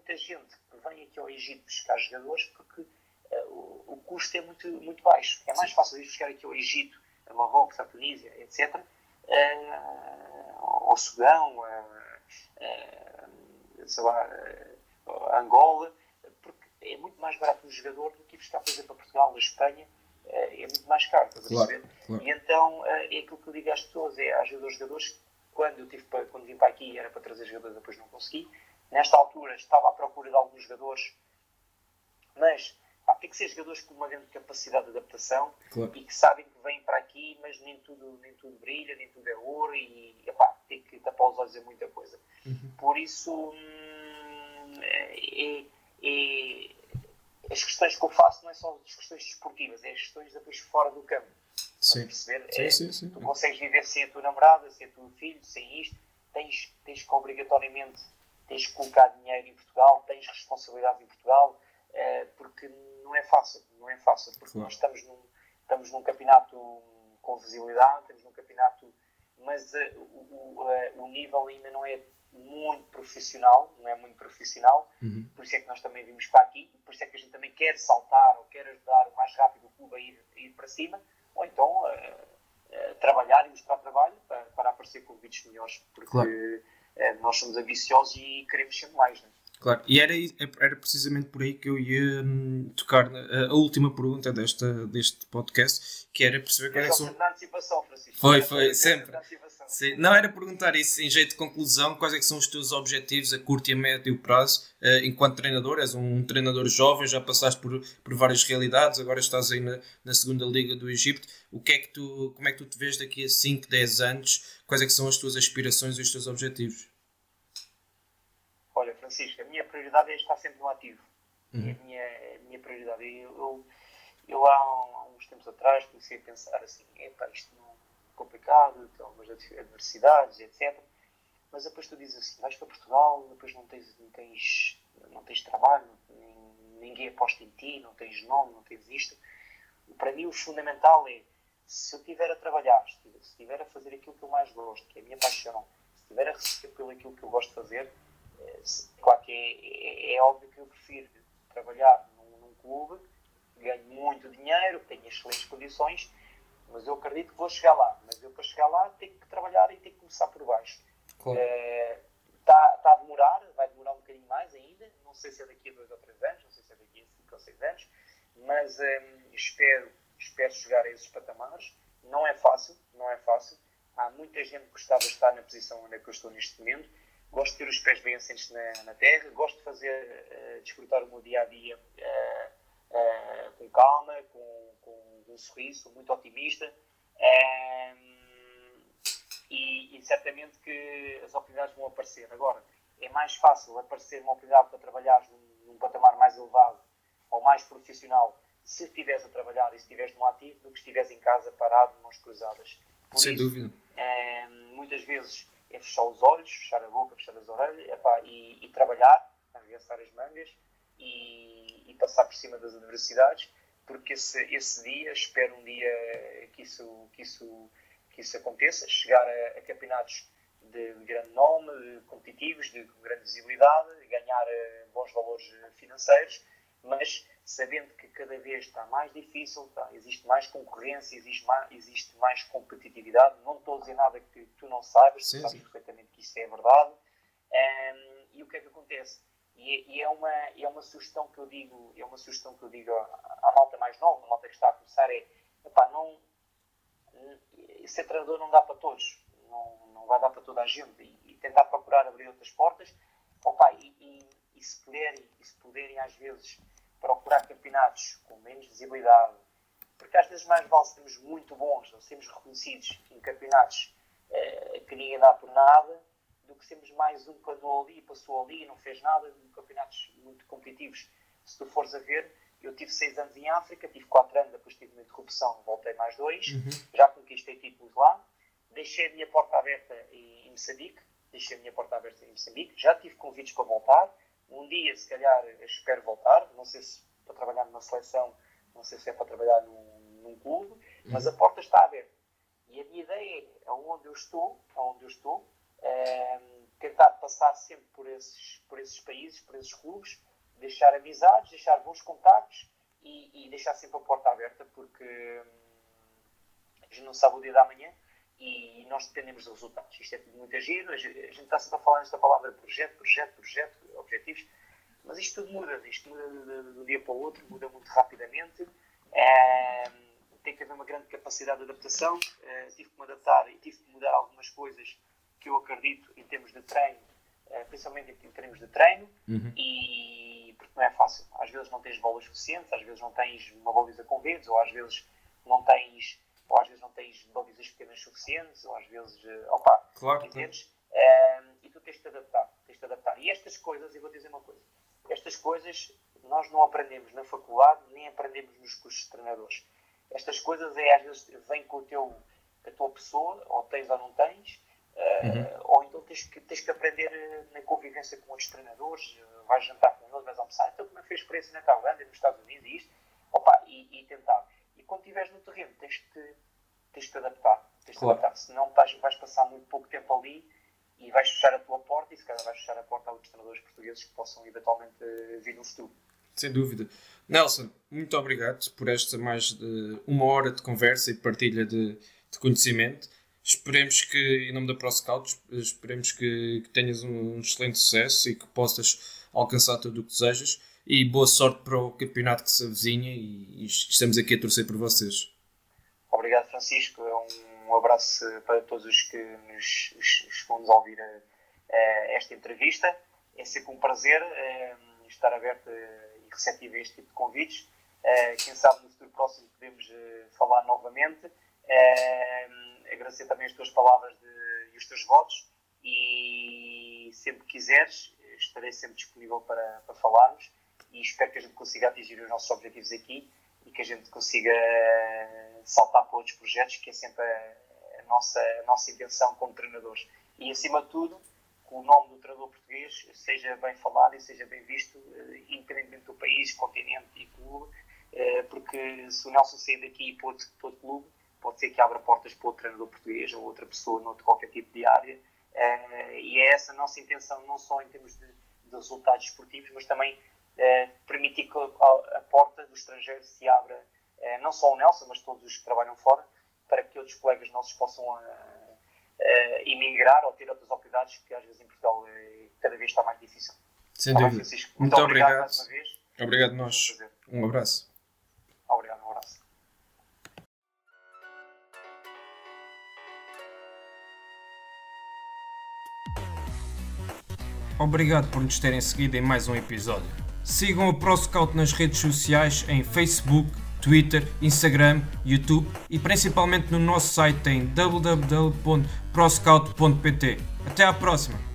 muita gente que vem aqui ao Egito buscar jogadores porque uh, o, o, custo é muito, muito baixo. É mais fácil ir buscar aqui ao Egito, a Marrocos, a Tunísia, etc., uh, ao Sudão, a, sei lá, a Angola, porque é muito mais barato um jogador do que ir buscar, por exemplo, a Portugal, a Espanha, é muito mais caro, estás claro, a perceber? Claro. E então é aquilo que eu digo às pessoas, é às vezes jogadores, quando eu tive para, quando vim para aqui era para trazer jogadores, depois não consegui. Nesta altura estava à procura de alguns jogadores, mas pá, tem que ser jogadores com uma grande capacidade de adaptação claro. e que sabem que vêm para aqui, mas nem tudo, nem tudo brilha, nem tudo é ouro e epá, tem que tapar os olhos a muita coisa. Uhum. Por isso hum, é, é, as questões que eu faço não é só as questões desportivas, é as questões depois fora do campo. Sim. Perceber? Sim, é, sim, sim. Tu consegues viver sem a tua namorada, sem o teu filho, sem isto, tens, tens que obrigatoriamente tens que colocar dinheiro em Portugal, tens responsabilidade em Portugal, uh, porque não é fácil, não é fácil, porque claro. nós estamos num, estamos num campeonato com visibilidade, estamos num campeonato, mas uh, o, uh, o nível ainda não é muito profissional, não é muito profissional, uhum. por isso é que nós também vimos para aqui, por isso é que a gente também quer saltar ou quer ajudar o mais rápido o clube a ir, a ir para cima, ou então uh, uh, trabalhar e mostrar trabalho para, para aparecer com vídeos melhores, porque claro. Uh, nós somos ambiciosos e queremos ser mais. Né? Claro, e era, era precisamente por aí que eu ia hum, tocar a, última pergunta desta, deste podcast, que era perceber quais são. Na antecipação, Francisco. Foi, foi, sempre. Sim. Não, era perguntar isso em jeito de conclusão, quais é são os teus objetivos a curto e a médio prazo uh, enquanto treinador? És um treinador jovem, já passaste por, por várias realidades, agora estás aí na, na segunda liga do Egito. O que é que tu, como é que tu te vês daqui a 5, 10 anos? Quais é que são as tuas aspirações e os teus objetivos? Olha, Francisco, a minha prioridade é estar sempre no ativo. Uhum. É a minha, a minha prioridade. Eu, eu, eu há, uns tempos atrás comecei a pensar assim, epá, isto não complicado, tem algumas adversidades, etc. Mas depois tu dizes assim, vais para Portugal, depois não tens, não tens, não tens trabalho, nem, ninguém aposta em ti, não tens nome, não tens isto. Para mim o fundamental é, se eu estiver a trabalhar, se estiver a fazer aquilo que eu mais gosto, que é a minha paixão, se estiver a receber pelo aquilo que eu gosto de fazer, é, claro que é, é, é óbvio que eu prefiro trabalhar num, num clube, ganho muito dinheiro, tenho excelentes condições, mas eu acredito que vou chegar lá. Mas eu para chegar lá tenho que trabalhar e tenho que começar por baixo. Está claro. é, tá, tá a demorar, vai demorar um bocadinho mais ainda. Não sei se é daqui a dois ou três anos, não sei se é daqui a cinco ou seis anos, mas hum, espero, espero chegar a esses patamares. Não é fácil, não é fácil. Há muita gente que gostava de estar na posição onde é que eu estou neste momento. Gosto de ter os pés bem assentes na, na terra, gosto de fazer, uh, desfrutar o meu dia a dia uh, uh, com calma, com, com, um sorriso, muito otimista. Um, e, e, certamente que as oportunidades vão aparecer. Agora, é mais fácil aparecer uma oportunidade para trabalhar num, num patamar mais elevado ou mais profissional se estiveres a trabalhar e se estiveres no ativo do que estiveres em casa parado, mãos cruzadas. Por Sem isso, dúvida. Um, muitas vezes é fechar os olhos, fechar a boca, fechar as orelhas epá, e, e trabalhar, arregaçar as mangas e, e, passar por cima das adversidades, porque esse, esse dia, espero um dia que isso, que isso, que isso aconteça, chegar a, a campeonatos de, de, grande nome, de competitivos, de, de grande visibilidade, ganhar uh, bons valores financeiros, mas sabendo que cada vez está mais difícil, tá, existe mais concorrência, existe mais, existe mais competitividade. Não estou a dizer nada que tu não saibas, sim, tu sabes sim. perfeitamente que isso é verdade. Um, e o que é que acontece? E, e, é, uma, é uma sugestão que eu digo, é uma sugestão que eu digo à, à malta mais nova, à malta que está a começar, é epá, não, ser treinador não dá para todos, não, não vai dar para toda a gente. E, e tentar procurar abrir outras portas, opa, e, e, e, se puderem, e se puderem às vezes procurar campeonatos com menos visibilidade, porque às vezes mais vale sermos muito bons ou sermos reconhecidos em campeonatos eh, que ninguém dá por nada do que sermos mais um que andou ali, passou ali e não fez nada, em campeonatos muito competitivos. Se tu fores a ver, eu tive seis anos em África, tive quatro anos, depois tive uma interrupção, voltei mais dois, uhum. já conquistei títulos lá, deixei a minha porta aberta em Moçambique, deixei a minha porta aberta em Moçambique, já tive convites para voltar, um dia se calhar espero voltar, não sei se para trabalhar numa seleção, não sei se é para trabalhar num, num clube, uhum. mas a porta está aberta. E a minha ideia é, aonde eu estou, aonde eu estou, Ehm, tentar passar sempre por esses, por esses países, por esses clubes, deixar amizades, deixar bons contactos e, e deixar sempre a porta aberta, porque hum, a gente não sabe o dia da manhã e nós dependemos dos resultados. Isto é tudo muito giro, a gente está sempre a falar nesta palavra projeto, projeto, projeto, objetivos, mas isto tudo muda, isto muda de, um dia para o outro, muda muito rapidamente. É, tem que haver uma grande capacidade de adaptação. É, tive que me adaptar e tive que mudar algumas coisas que eu acredito em termos de treino, é, principalmente em termos de treino, uhum. e porque não é fácil. Às vezes não tens bolas suficientes, às vezes não tens uma baliza com dedos, ou às vezes não tens ou às vezes não tens balizas pequenas suficientes, ou às vezes, eh, opa, claro, entendes? Um, e tu tens de te adaptar, tens de adaptar. E estas coisas, eu vou dizer uma coisa, estas coisas nós não aprendemos na faculdade, nem aprendemos nos cursos de treinadores. Estas coisas é, às vezes vem com o teu, a tua pessoa, ou tens ou não tens, uhum. uh, ou então tens que, tens que aprender eh, na convivência com outros treinadores, vais jantar com eles, vais almoçar, então como é que fez experiência na Tailândia, nos Estados Unidos e isto, opa, e, e tentar quando estiveres no terreno, tens de, tens de te adaptar. Tens de claro. adaptar. Senão vais, vais passar muito pouco tempo ali e vais fechar a tua porta e se calhar vais fechar a porta a outros treinadores portugueses que possam eventualmente eh, vir no futuro. Sem dúvida. Nelson, muito obrigado por esta mais de uma hora de conversa e partilha de, de conhecimento. Esperemos que, em nome da ProScout, esperemos que, que tenhas um excelente sucesso e que possas alcançar tudo o que desejas e boa sorte para o campeonato que se avizinha e, estamos aqui a torcer por vocês. Obrigado Francisco, um abraço para todos os que nos, os, vão nos ouvir a, eh, a eh, esta entrevista. É sempre um prazer eh, estar aberto e receptivo a este tipo de convites. quem sabe no futuro próximo podemos falar novamente. agradecer também as tuas palavras de, e os teus votos e sempre quiseres estarei sempre disponível para, para falarmos e espero que a gente consiga atingir os nossos objetivos aqui e que a gente consiga eh, saltar para outros projetos, que é sempre a, a nossa, a nossa intenção como treinadores. E, acima de tudo, que o nome do treinador português seja bem falado e seja bem visto, eh, independentemente do país, continente e clube, eh, porque se o Nelson sair daqui para outro, para outro clube, pode ser que abra portas para outro treinador português ou outra pessoa noutro qualquer tipo de área. E é essa a nossa intenção, não só em termos de, de resultados esportivos, mas também permitir que a, porta do estrangeiro se abra, eh, não só o Nelson, mas todos os que trabalham fora, para que outros colegas nossos possam eh, emigrar ou ter outras oportunidades que às vezes em Portugal cada vez está mais difícil. Sem dúvida. Muito, Muito obrigado, obrigado mais uma vez. Obrigado nós. Um abraço. Obrigado, um abraço. Obrigado por nos terem seguido em mais um episódio. Sigam a ProScout nas redes sociais em Facebook, Twitter, Instagram, YouTube e principalmente no nosso site em www.proscout.pt. Até à próxima!